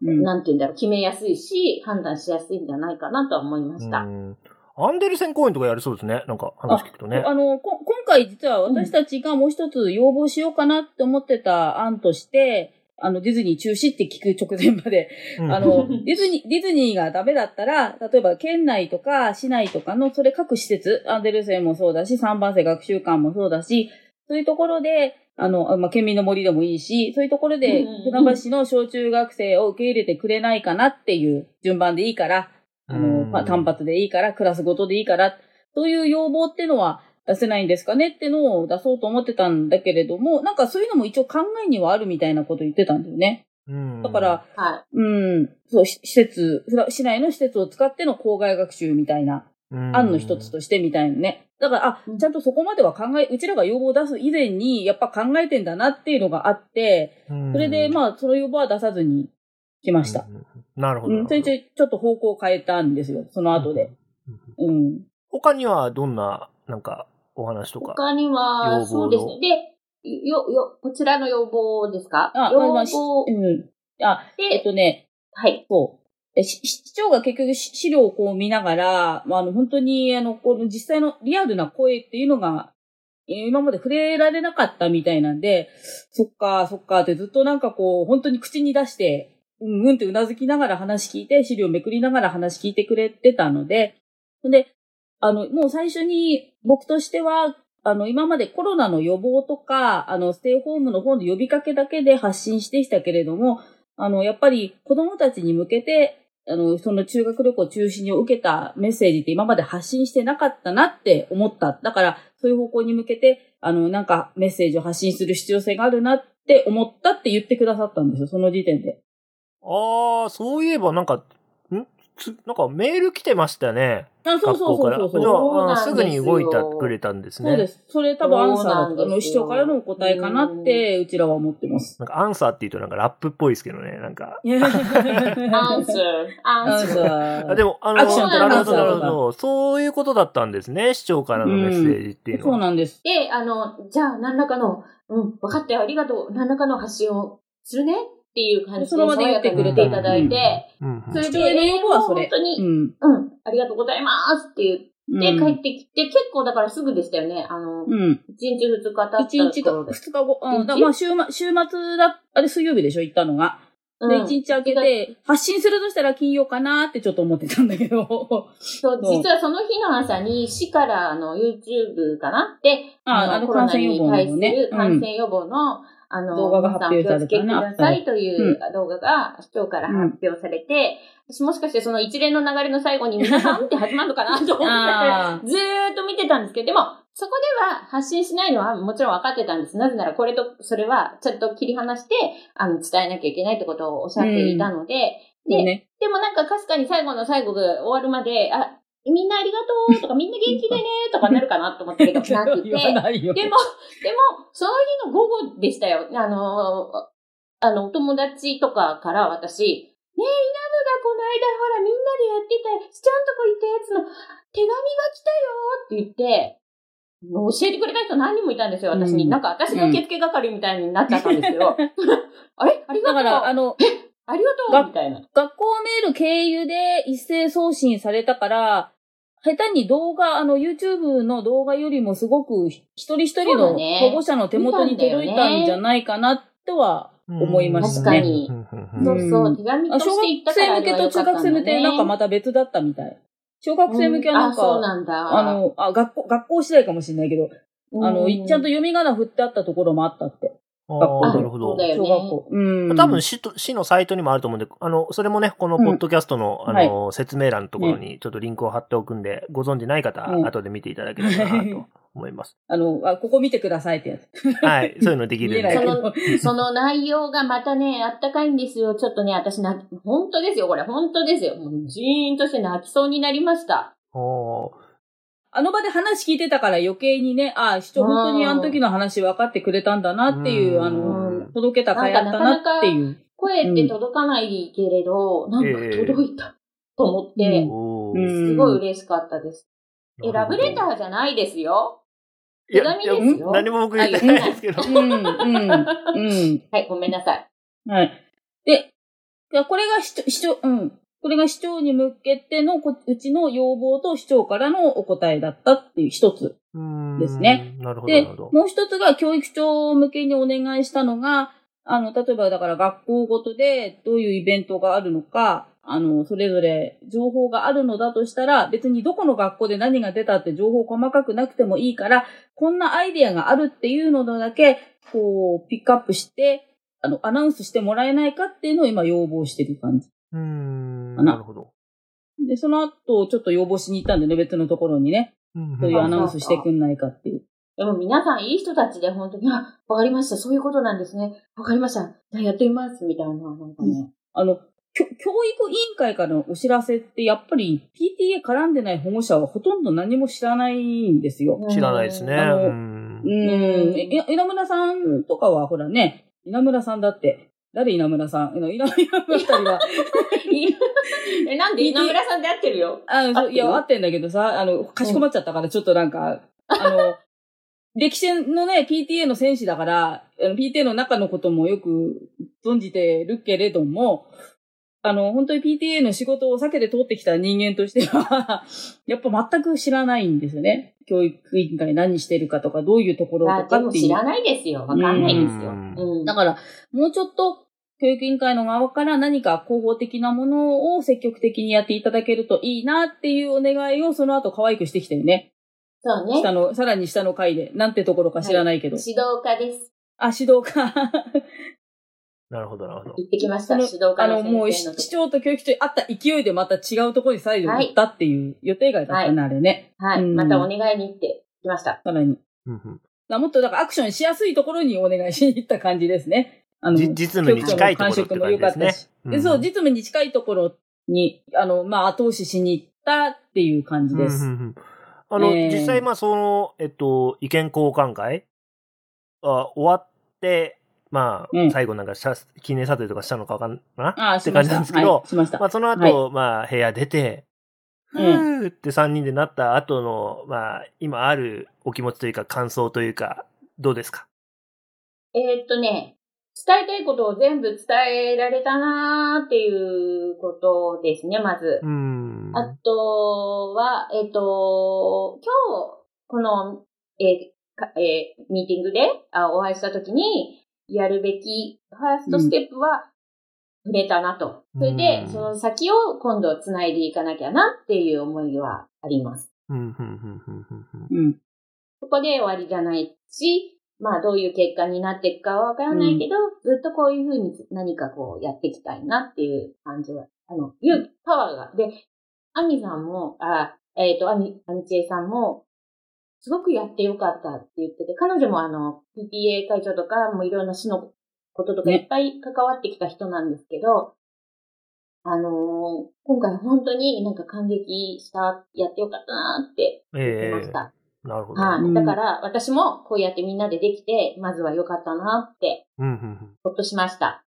うんなんて言うんだろう、決めやすいし、判断しやすいんじゃないかなとは思いました。うんアンデルセン公園とかやるそうですね。なんか話聞くとね。あの、こ今回実は私たちがもう一つ要望しようかなって思ってた案として、あの、ディズニー中止って聞く直前まで、うん。あの、ディズニー、ディズニーがダメだったら、例えば県内とか市内とかの、それ各施設、アンデルセンもそうだし、三番生学習館もそうだし、そういうところで、あの、まあ、県民の森でもいいし、そういうところで船橋の小中学生を受け入れてくれないかなっていう順番でいいから、あうの、ん。まあ、単発でいいから、クラスごとでいいから、そういう要望ってのは出せないんですかねってのを出そうと思ってたんだけれども、なんかそういうのも一応考えにはあるみたいなこと言ってたんだよね。うんだから、はうん、そう、し施設、市内の施設を使っての校外学習みたいな、案の一つとしてみたいなね。だから、あう、んちゃんとそこまでは考え、うちらが要望を出す以前に、やっぱ考えてんだなっていうのがあって、うんそれで、まあ、その要望は出さずに来ました。。うんなるほど。うん、それでちょっと方向を変えたんですよ、その後で。うん。うん。他にはどんな、なんか、お話とか。他に要望は、のそうですね。で、よ、よ、こちらの要望ですか？あ、要望うん。あ、えっで、とね、はい。そう。市長が結局し資料をこう見ながら、まあ、あの、本当に、あの、この実際のリアルな声っていうのが、えー今まで触れられなかったみたいなんで、そっか、そっかってずっとなんかこう、本当に口に出して、うんうんってうなずきながら話聞いて、資料めくりながら話聞いてくれてたので、で、あの、もう最初に僕としては、あの、今までコロナの予防とか、あの、ステイホームの方の呼びかけだけで発信してきたけれども、あの、やっぱり子供たちに向けて、あの、その中学旅行中止に受けたメッセージって今まで発信してなかったなって思った。だから、そういう方向に向けて、あの、なんかメッセージを発信する必要性があるなって思ったって言ってくださったんですよ、その時点で。ああ、そういえばなんか、ん？なんかメール来てましたね。あ、そうそう。そうそうじゃそう。すぐに動いてくれたんですね。そうです。それ多分アンサーの、市長からのお答えかなって、うちらは思ってます。なんかアンサーって言うとなんかラップっぽいですけどね。なんか。アンサー、アンサー。でも、あの、アクションとなるほど、なアンサーるほど。そういうことだったんですね。市長からのメッセージっていうのは。そうなんです。で、あの、じゃあ、何らかの、うん、分かったよ、ありがとう、何らかの発信をするねっていう感じで、その場で言ってくれ爽やかに言っていただいて、うんうんそれで、市長への要望はそれ本当に、うん。うん、ありがとうございますって言って、うん帰ってきて、結構だからすぐでしたよね。あの、うん。1日2日経った一日か、頃で。二日後。うん。まあ週末、週末だ、あれ水曜日でしょ行ったのが。で、うん一日空けて、発信するとしたら金曜かなってちょっと思ってたんだけど。そう、実はその日の朝に市からあの YouTube かなで、ああのコロナに対す感染予防のねる感染予防の、あの、動画が発表されたね皆さんお気をつけくださいという動画が市長から発表されて、私もしかしてその一連の流れの最後に皆さんって始まるのかなと思って、あずーっと見てたんですけど、でも、そこでは発信しないのはもちろん分かってたんです。なぜならこれとそれはちょっと切り離して、あの、伝えなきゃいけないってことをおっしゃっていたので、あ。もうね。でもなんかかすかに最後の最後が終わるまで、あ、みんなありがとうとか、みんな元気でねとかなるかなと思ったけど、なくて。でも、でも、その日の午後でしたよ。あの、あの、お友達とかから私、ねえ、稲野がこの間ほらみんなでやってた、しちゃんとこ行ったやつの手紙が来たよって言って、教えてくれた人何人もいたんですよ、私に。うんなんか私の受付係みたいになっちゃったんですけど、あれ？ありがとうだから、あの、ありがとう？みたいな。学校メール経由で一斉送信されたから、下手に動画、あの、YouTube の動画よりもすごく一人一人の保護者の手元に届いたんじゃないかなとは思いましたね。確かにそうそう、手紙とあ小して行ったから学生向けと中学生向けなんかまた別だったみたい。小学生向けはなんか、なんだ。あの、あ、学校、学校次第かもしれないけど、あの、うんちゃんと読み仮名振ってあったところもあったって。あ学校あ、なるほど小学校。うん。多分市と、市のサイトにもあると思うんで、あの、それもね、このポッドキャストの、うんあの、説明欄のところにちょっとリンクを貼っておくんで、ご存知ない方、うん後で見ていただければなと 思います。あの、あ、ここ見てくださいってやつ。はい。そういうのできるんで。けど。その内容がまたね、あったかいんですよ。ちょっとね、私な、本当ですよ、これ。本当ですよ。もうジーンとして泣きそうになりました。おーあの場で話聞いてたから余計にね、ああ、市長本当にあの時の話分かってくれたんだなっていう、うんあの、届けた回やったなっていう。声って届かないけれど、なんか届いたと思って、すごい嬉しかったです。え、ラブレターじゃないですよ。手紙ですよ何も僕言ってないですけど。うん、うん、うん。はい、ごめんなさい。はい。で、これが市長、市長、うん。これが市長に向けてのこ、うちの要望と市長からのお答えだったっていう一つ。ですね。なるほど、なで。もう一つが教育長向けにお願いしたのが、あの、例えばだから学校ごとでどういうイベントがあるのか、あの、それぞれ情報があるのだとしたら、別にどこの学校で何が出たって情報細かくなくてもいいから、こんなアイディアがあるっていうのだけ、こう、ピックアップして、あの、アナウンスしてもらえないかっていうのを今要望してる感じ。うーん。かななるほど。で、その後、ちょっと要望しに行ったんでね、別のところにね、うんそういうアナウンスしてくんないかっていう。でも皆さんいい人たちで本当に、あ、わかりました。そういうことなんですね。わかりました。じゃあやってみます。みたいな、なんかね。あの、教育委員会からのお知らせって、やっぱり PTA 絡んでない保護者はほとんど何も知らないんですよ。知らないですね。あのうんうん。稲村さんとかは、ほらね、稲村さんだって、誰稲村さん？稲稲村二人は、え、なんで稲村さんで合ってるよ？あそういや、合合ってんだけどさ、あの、かしこまっちゃったから、ちょっとなんか、あの、歴史のね、PTA の戦士だから、PTA の中のこともよく存じてるけれども、あの、本当に PTA の仕事を避けて通ってきた人間としては、やっぱ全く知らないんですよね。教育委員会何してるかとか、どういうところあ、とかっていう知ら。ないですよ。わかんないですよ。うんうん。だから、もうちょっと、教育委員会の側から何か広報的なものを積極的にやっていただけるといいなっていうお願いをその後可愛くしてきたよね。そうね。下の、さらに下の階で。なんてところか知らないけど。指導家です。あ、指導家。なるほど、なるほど。行ってきました。指導家あの、の先生のもう、市長と教育長に会った勢いでまた違うところに再度行ったっていう予定外だったね、あれね。はい。うんまたお願いに行ってきました。さらに。うんうんだもっと、だからアクションしやすいところにお願いしに行った感じですね。あの、じ実務に近いところって感じですね。で、そう、実務に近いところに、あの、まあ、後押ししに行ったっていう感じです。うんうんうんあの、えー実際、まあ、その、えっと、意見交換会あ終わって、まあ、うん。最後なんか写記念撮影とかしたのかわかんな？ああ、って感じなんですけど、はいしまあ、その後、まあ、部屋出て、ふうん。ーって3人でなった後の、まあ、今あるお気持ちというか、感想というか、どうですか？えーっとね、伝えたいことを全部伝えられたなーっていうことですね、まず。あとは、えっ、と、今日、この、えーかえーミーティングであお会いしたときに、やるべきファーストステップは、触れたなと。それで、うんその先を今度繋いでいかなきゃなっていう思いはあります。うん、うん、うん、うん、うん。うん。ここで終わりじゃないし、まあどういう結果になっていくかはわからないけど、ずっとこういうふうに何かこうやっていきたいなっていう感じは、あの、いうパワーが。で、アミさんも、あ、えっ、と、アミ、アミチエさんも、すごくやってよかったって言ってて、彼女もあの、PTA 会長とか、もういろんな市のこととかいねっぱい関わってきた人なんですけど、あのー今回本当になんか感激した、やってよかったなって言ってえました。えなるほど。はい、うんだから、私もこうやってみんなでできて、まずは良かったなって、うん、うん、うん。ほっとしました。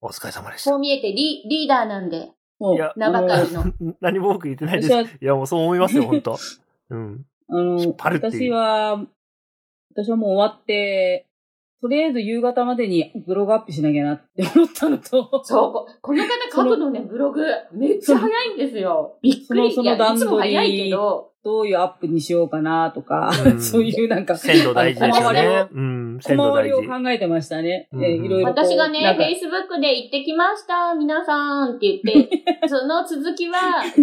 お疲れ様でしたこう。見えてリリーダーなんで、そういや名ばかりの。何も僕言ってないです。いや、もうそう思いますよ、本当うん。あの私は、私はもう終わって、とりあえず夕方までにブログアップしなきゃなって思ったのと、そう、ここの方書くのね、ブログ、めっちゃ早いんですよ。びっくり。そのそのいやいつも段取り早いけど、どういうアップにしようかなとか、うん そういうなんか、鮮度大事ですよあのね。うん、鮮度大小回りを事。考えてましたね。うんえいろいろ。私がね、Facebook で行ってきました、皆さんって言って、その続きは、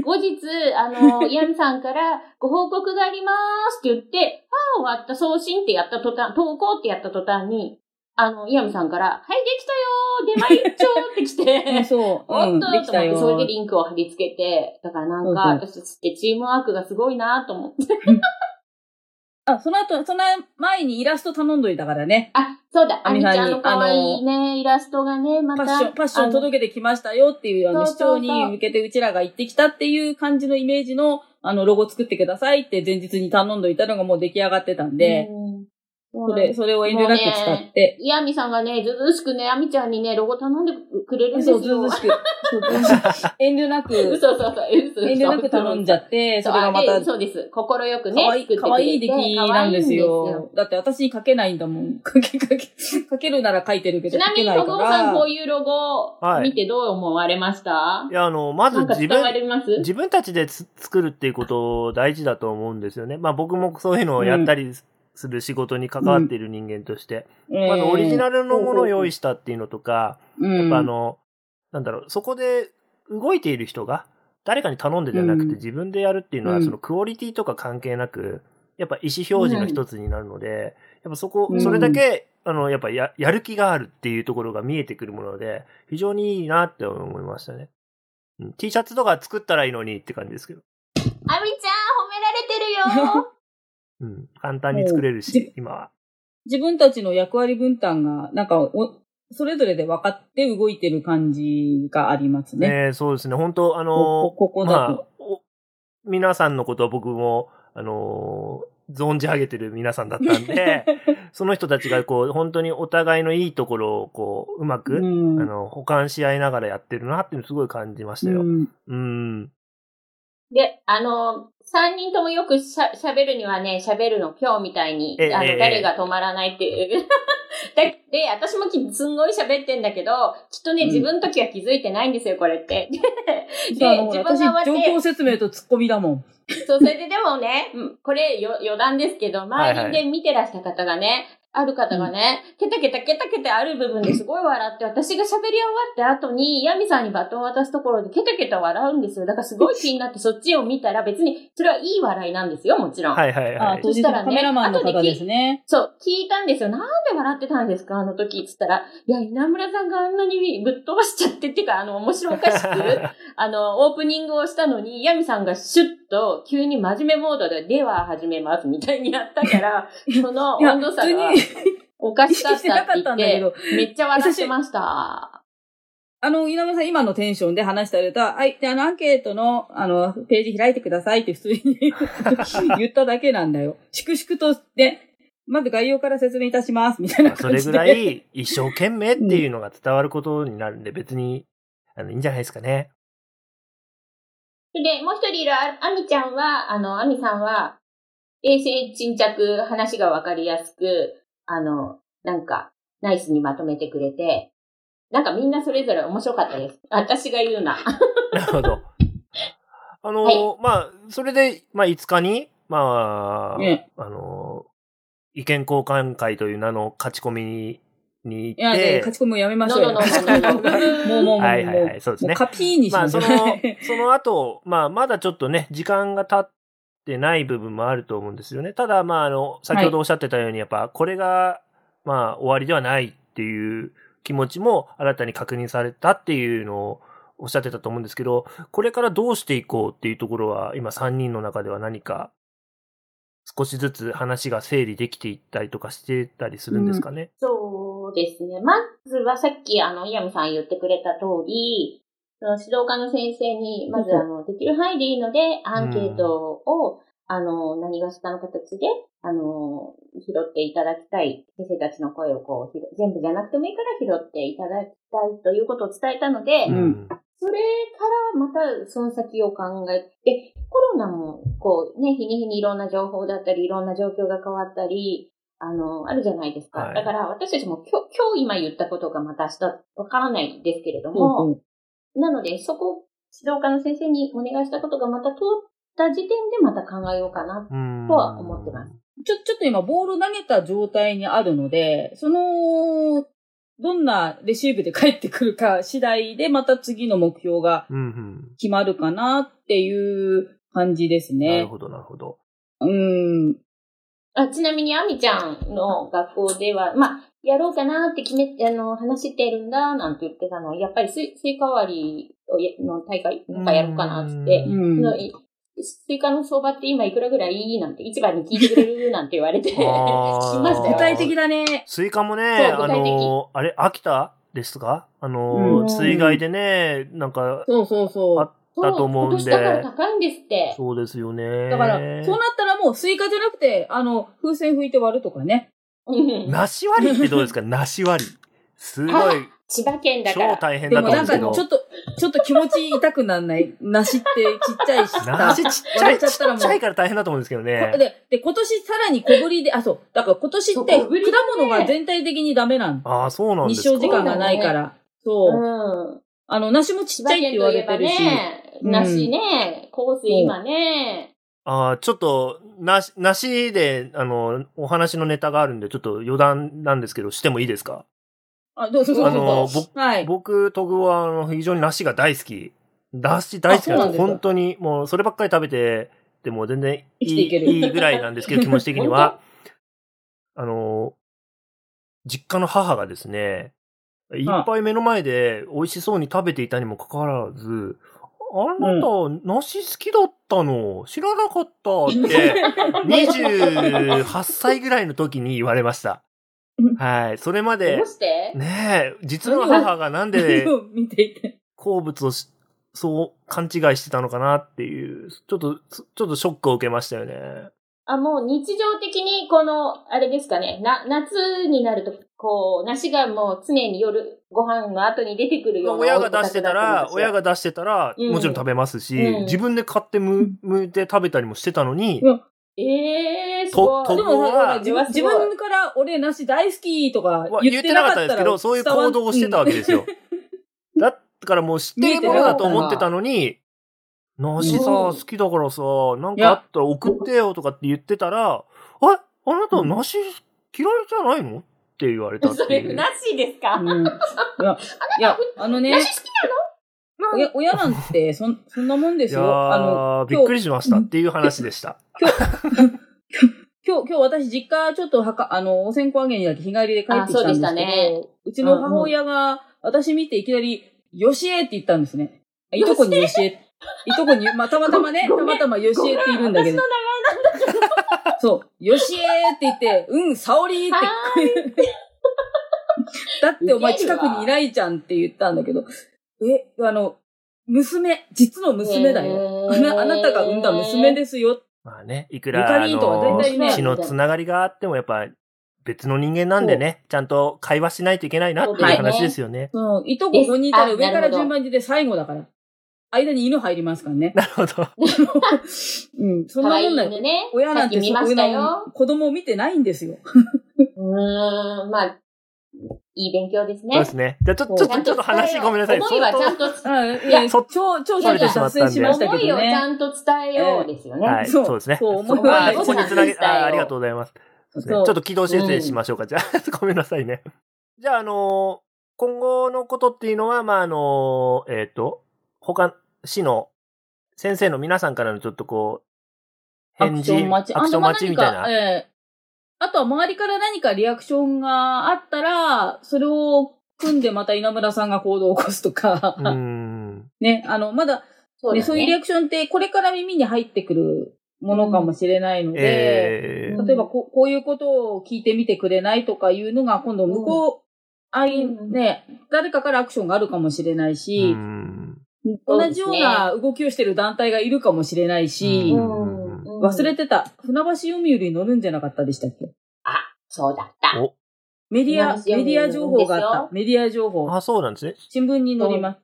後日、あの、ヤミさんからご報告がありますって言って、ああ、終わった、送信ってやった途端、投稿ってやった途端に、あの、ヤミさんから、はい、できたよー出前一丁って来 うんて、そう、おうん、っとと思って、できたよ。それでリンクを貼り付けて、だからなんか、私たちってチームワークがすごいなと思って。あ、その後、その前にイラスト頼んどいたからね。あ、そうだ、あみちゃんの可愛いね、イラストがね、また。パッション、パッション届けてきましたよっていう、あの、市そうそうそう長に向けてうちらが行ってきたっていう感じのイメージの、あの、ロゴ作ってくださいって前日に頼んどいたのがもう出来上がってたんで、うんそれ、それを遠慮なく使って。イヤミさんがね、ずずうしくね、アミちゃんにね、ロゴ頼んでくれるんですそよ。そうずうずうしく遠慮なく、嘘そうそう、嘘遠慮なく頼んじゃって、それがまたそうです。心よくね、かわいい、作ってくれてかわいい出来なんですよ。だって私に書けないんだもん。書け、書け、書けるなら書いてるけど、ちなみに、ロゴさん、こらう。いうロゴはい見てどう思われました？いや、あの、まず自分、自分たちでつ作るっていうこと大事だと思うんですよね。まあ僕もそういうのをやったりする仕事に関わっている人間として、まずオリジナルのものを用意したっていうのとか、うん、やっぱあの、なんだろう、そこで動いている人が誰かに頼んでじゃなくうん。て自分でやるっていうのは、うん。そのクオリティとか関係なく、やっぱ意思表示の一つになるので、やっぱそこう、ん。それだけ、あの、やっぱや、やる気があるっていうところが見えてくるもので、非常にいいなって思いましたね。うん。T シャツとか作ったらいいのにって感じですけど。アミちゃん、褒められてるようん。簡単に作れるもし、今は。自分たちの役割分担が、なんかお、それぞれで分かって動いてる感じがありますね。ねそうですね。本当あのこここだとまあ、お皆さんのことは僕も、あのー存じ上げてる皆さんだったんで、その人たちがこう、本当にお互いのいいところをこう、うまく、うんあの、補完し合いながらやってるなっていうのすごい感じましたよ。ううん。んで、あの、三人ともよくしゃ喋るにはね、喋るの今日みたいに、あの、誰が止まらないっていう。だで、私もきすんごい喋ってんだけど、きっとね、うん自分の時は気づいてないんですよ、これって。で、自分私、が終わって状況、説明とツッコミだもん。そう、それででもね、うんこれよ余談ですけど、周りで見てらした方がね、ある方がね、ケタケタケタケタある部分ですごい笑って、私が喋り終わった後に、ヤミさんにバトンを渡すところでケタケタ笑うんですよ。だからすごい気になってそっちを見たら別に、それはいい笑いなんですよ、もちろん。はいはいはい。あ当日のカメラマンの方ですね。そう、聞いたんですよ。なんで笑ってたんですかあの時、つったら。いや、稲村さんがあんなにぶっ飛ばしちゃってっていうか、あの、面白おかしく、あの、オープニングをしたのに、ヤミさんがシュッと、急に真面目モードで、では始めます、みたいにやったから、その温度差がおか意しかったっ言ってってたんだけど、、めっちゃ笑ってました。あの、稲村さん今のテンションで話したら、はい、で、あの、アンケートの、あの、ページ開いてくださいって普通に言っただけなんだよ。粛々と、ね、まず概要から説明いたします、みたいなそ感じで。れぐらい一生懸命っていうのが伝わることになるんで、別に、あの、いいんじゃないですかね。で、もう一人いるあアミちゃんは、あの、アミさんは、衛星沈着、話がわかりやすく、あの、なんか、ナイスにまとめてくれて、なんかみんなそれぞれ面白かったです。私が言うな。なるほど。あの、はいまあ、それで、まあ、5日に、まあ、ねあの、意見交換会という名の勝ち込みに行っいや、ね、て、勝ち込みをやめましょう もうもうもう、はいはいはいそうですねもカピーにしまあ、ましょそうのね。、その後、まあ、まだちょっとね、時間が経ってない部分もあると思うんですよね。ただ、まあ、あの、先ほどおっしゃってたように、やっぱ、これが、まあ、終わりではないっていう気持ちも新たに確認されたっていうのをおっしゃってたと思うんですけど、これからどうしていこうっていうところは、今3人の中では何か、少しずつ話が整理できていったりとかしてたりするんですかね。そうですね。まずはさっき、あの、イヤムさん言ってくれた通り、その指導科の先生に、まず、あの、できる範囲でいいので、アンケートを、あの、何がしかの形で、あの、拾っていただきたい。先生たちの声をこう、拾全部じゃなくてもいいから拾っていただきたいということを伝えたので、うんそれからまたその先を考えて、コロナもこうね、日に日にいろんな情報だったり、いろんな状況が変わったり、あの、あるじゃないですか。はいだから私たちも今日、今日今言ったことがまた明日わからないですけれどうんも、うんなのでそこ、指導科の先生にお願いしたことがまた通った時点でまた考えようかな。うんとは思ってます。ちょ、ちょっと今、ボール投げた状態にあるので、その、どんなレシーブで返ってくるか次第で、また次の目標がうんうん。決まるかなっていう感じですね。なるほど、なるほど。うん。あちなみに、あみちゃんの学校では、まあ、やろうかなって決めて、あの、話してるんだ、なんて言ってたの。は、やっぱりスイスイカ割りの大会、なんかやろうかなって。スイカの相場って今いくらぐらい？なんて、市場に聞いてくれる？なんて言われて、聞きあー。ましたよ。具体的だね。スイカもね、あそう具体的。の、あれ、秋田ですか？あの、うん。水害でね、なんか、そうそうそあう。そうだと思うんで今年だから高いんですって。そうですよね。だから、そうなったらもうスイカじゃなくて、あの、風船吹いて割るとかね。うん梨割りってどうですか？梨割り。すごい、千葉県だか超ら。大変だでもと思うんですけど。なんかちょっと、ちょっと気持ち痛くなんない？梨ってちっちゃいしさ。梨ちっちゃい、ちったらもうっちゃいから大変だと思うんですけどね。で、で、今年さらに小ぶりで、あ、そう。だから今年って果物が全体的にダメなんああ、そうなんで日すか。照時間がないから。そう。うん。あの、梨もちっちゃいって言わ県といえばれてるし。ね、うん梨ね、香水今ね、ああ、ちょっと、なし、なしで、あの、お話のネタがあるんで、ちょっと余談なんですけど、してもいいですか？あ、どうぞどうぞ。あの、ぼはい。僕、トグは、あの、非常に梨が大好き。梨大好きなんです本当に、もう、そればっかり食べて、でも全然いいいいぐらいなんですけど、気持ち的には。あの、実家の母がですね、いっぱい目の前で美味しそうに食べていたにもかかわらず、あなた、梨好きだったの？知らなかったって、28歳ぐらいの時に言われました。はい。それまでどう、して？ねえ、実の母がなんで。好物をしそう勘違いしてたのかなっていう、ちょっと、ちょっとショックを受けましたよね。あ、もう日常的にこの、あれですかね、な、夏になると、こう、梨がもう常に夜ご飯の後に出てくるような。親が出してたら、親が。が出してたら、うんもちろん食べますし、うん自分で買ってむ、むいて食べたりもしてたのに、うんええー、すごい。ととでも自分自分から俺梨大好きとかは言っ言っててなかったですけど、そういう行動をしてたわけですよ。だからもう知ってるものだと思ってたのに、梨さ、うん好きだからさ、なんかあったら送ってよとかって言ってたら、ああなた梨嫌いじゃないの？って言われたってそれ、いう。なしですか、うん。いや、いや、あのね、梨好き親親なんて、そん、そんなもんですよ。あの、ー、びっくりしましたっていう話でした。今日、今日私実家ちょっとはか、あの、お線香あげにだけ日帰りで帰ってきたんですけど、うでしたねうちの母親が、私見ていきなり、よしえって言ったんですね。いとこによしえ。いとこに、まあ、たまたまね、たまたまよしえっているんだけど私の。名前なんだけど。そう、よしえって言って、うん、沙織っては。だってお前近くにいないじゃんって言ったんだけど、え、あの、娘、実の娘だよ。あなあなたが産んだ娘ですよ。まあね、いくゆら、あかりんとはの血のつながりがあっても、やっぱ、別の人間なんでね、ちゃんと会話しないといけないなっていう話ですよね。うん、いとこ5人いたら上から順番に出て最後だから。間に犬入りますからね。なるほど。うん、そんなもんだね。親なんてさっき見ましたよ。子供を見てないんですよ。うーん、まあ、いい勉強ですねそうで。すね。じゃあ、ちょ、ちょっと、ちょっと話ごめんなさい。思いはちゃんと、あいいやや、超、超、超、超脱線しましたけど思いをちゃね。んと伝えようですよね。はい、そうそうですね。そう思いまあ、はここにつなげ、あありがとうございます。そうですね。ちそうょっと軌道修正しましょうか。じゃあ、ごめんなさいね。じゃあ、あのー今後のことっていうのは、まあ、あのーえっ、と、他、市の先生の皆さんからのちょっとこう、ア返事、クション待ち。アクション待ちみたいな。あとは何かええあとは周りから何かリアクションがあったら、それを組んでまた稲村さんが行動を起こすとか、うーん。ね、あの、まだね、そうだそういうリアね。クションってこれから耳に入ってくるものかもしれないので、えーうん例えばここういうことを聞いてみてくれないとかいうのが今度向こう、あい、うんね、誰かからアクションがあるかもしれないうし、ん。同じような動きをしてる団体がいるかもしれないし、忘れてた。船橋読売に乗るんじゃなかったでしたっけ？そうだった。お、メディア、メディア情報があった。メディア情報。あ、そうなんですね。新聞に載ります。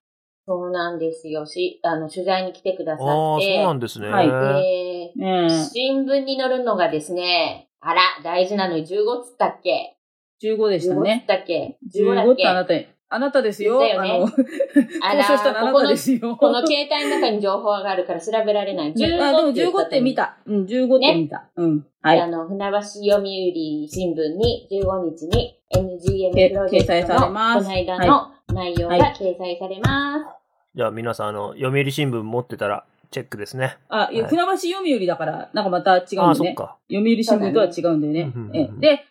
そうなんですよ。し、あの、取材に来てくださああ、って。そうなんですね。はいでねえ新聞に載るのがですね、あら、大事なのに15つったっけ？15でした ?15 つっね。たっけ ?15 だ15っってあなけた、あなたですよ。言ったよねあの、あ交渉したらあなたですよ。この携帯の中に情報があるから調べられない。15あ、でも15って言ったと思うって見た。うん、15って見た。うん。はい。あの、船橋読売新聞に15日に NGM けプロジェ掲載クトのされますこの間の内容がはい掲載されます。じゃあ皆さん、あの、読売新聞持ってたら、チェックですね。あ、いや、はい船橋読売だから、なんかまた違うんああ、でね。そっか。読売新聞とは違うんだよねで、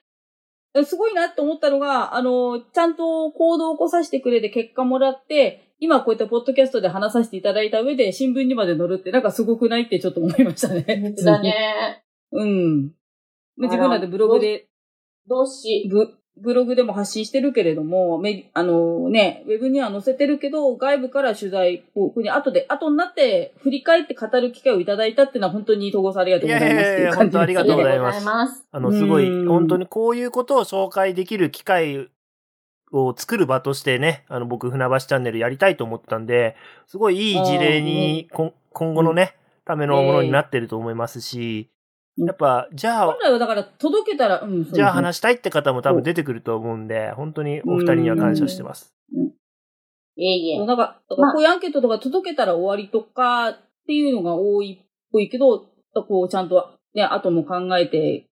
すごいなって思ったのが、あの、ちゃんと行動を起こさせてくれて結果もらって、今こういったポッドキャストで話させていただいた上で新聞にまで載るってなんかすごくないってちょっと思いましたね。本当だね。うん。自分らでブログで。どうし。ブ、ブログでも発信してるけれども、め、あのね、ウェブには載せてるけど、外部から取材を、に後で、後になって振り返って語る機会をいただいたっていうのは本当に東郷さんありがとうございますっていう感じ本当ありがとうございます。あの、すごい、本当にこういうことを紹介できる機会を作る場としてね、あの、僕、船橋チャンネルやりたいと思ったんで、すごいいい事例に、今後のね、ためのものになってると思いますし、やっぱ、じゃあ、本来はだから届けたら、うん、じゃあ話したいって方も多分出てくると思うんで、本当にお二人には感謝してます。いえいえ。なんか、こういうアンケートとか届けたら終わりとかっていうのが多いっぽいけど、こうちゃんとね、後も考えて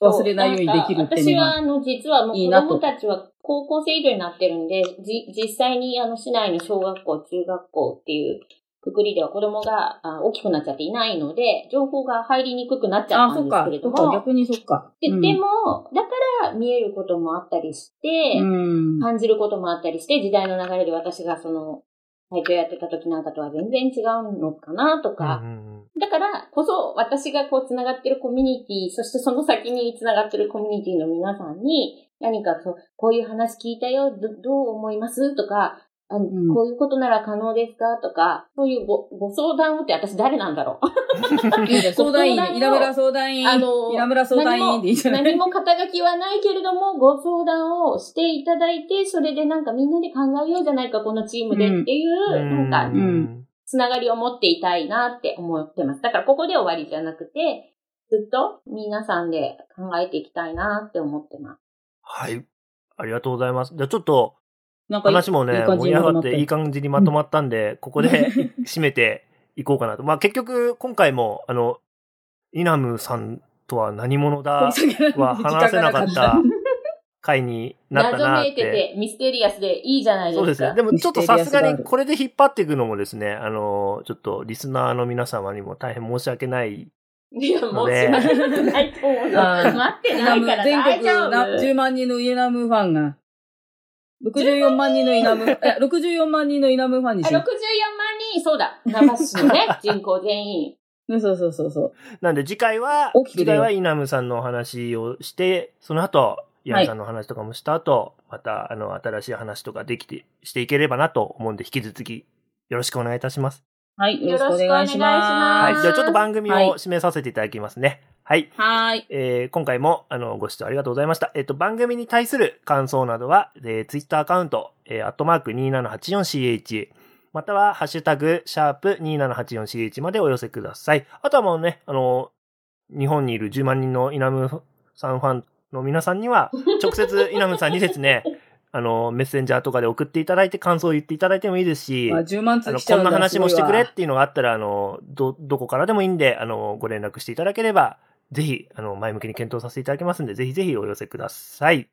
忘れないようにできるっていうのは。私は、あの、実はもう子供たちは高校生以上になってるんで、じ、実際にあの、市内の小学校、中学校っていうくくりでは子供が大きくなっちゃっていないので、情報が入りにくくなっちゃったんですけれども。あ、そっか。逆にそっか。で、うん、でも、だから見えることもあったりして、うん、感じることもあったりして、時代の流れで私がその、体調やってた時なんかとは全然違うのかなとか、だからこそ私がこう繋がってるコミュニティ、そしてその先に繋がってるコミュニティの皆さんに、何かそう、こういう話聞いたよ、どどう思いますとか、あの、うん、こういうことなら可能ですか？とか、そういうごご相談をって私誰なんだろう？いい 相談員、稲村相談員。あの、稲村相談員でいいじゃない 何も肩書きはないけれども、ご相談をしていただいて、それでなんかみんなで考えようじゃないか、このチームでっていう、うん、なんか、うん、つながりを持っていたいなって思ってます。だからここで終わりじゃなくて、ずっと皆さんで考えていきたいなって思ってます。はい。ありがとうございます。じゃあちょっと、なんか話もね、盛り上がっていい感じにまとまったんで、ここで締めていこうかなと。まあ結局、今回も、あの、イナムさんとは何者だ は話せなかった 回になったなって。謎めいててミステリアスでいいじゃないですか。そうですね。でもちょっとさすがにこれで引っ張っていくのもですね、あの、ちょっとリスナーの皆様にも大変申し訳ないいや、もうしないと思う。待ってないから全国10万人のイエナムファンが。64万人のイナム、え、64万人のイナムファンにし64万人、そうだ。生市のね、人口全員。そうそうそうそう。なんで次回は、次回はイナムさんのお話をして、その後、イナムさんの話とかもした後、はい、また、あの、新しい話とかできて、していければなと思うんで、引き続き、よろしくお願いいたします。はい、よろしくお願いします。はい、じゃあちょっと番組を締めさせていただきますね。はい。はい。えー、今回も、あの、ご視聴ありがとうございました。えっ、ー、と、番組に対する感想などは、えー、ツイッターアカウント、えー、アットマーク 2784CH、または、ハッシュタグ、シャープ 2784CH までお寄せください。あとはもうね、あの、日本にいる10万人のイナムさんファンの皆さんには、直接 イナムさんにですね、あの、メッセンジャーとかで送っていただいて感想を言っていただいてもいいですし、あ、10万通こんな話もしてくれっていうのがあったら、あの、ど、どこからでもいいんで、あの、ご連絡していただければ、ぜひ、あの、前向きに検討させていただきますんで、ぜひぜひお寄せください。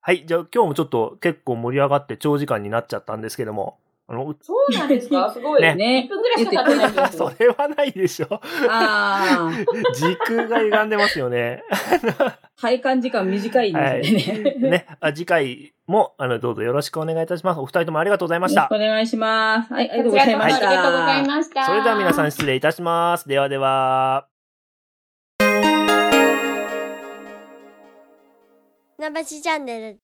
はい。じゃあ今日もちょっと結構盛り上がって長時間になっちゃったんですけども。あの、そうなんですか？すごい。ね。ね1分ぐらいしか経ってないです それはないでしょ。ああ。時空が歪んでますよね。体感時間短いんですね。はい、ね。あ次回も、あの、どうぞよろしくお願いいたします。お二人ともありがとうございました。お願いします。はい、ありがとうございました。ありがとうございました。それでは皆さん失礼いたします。ではでは。なばしチャンネル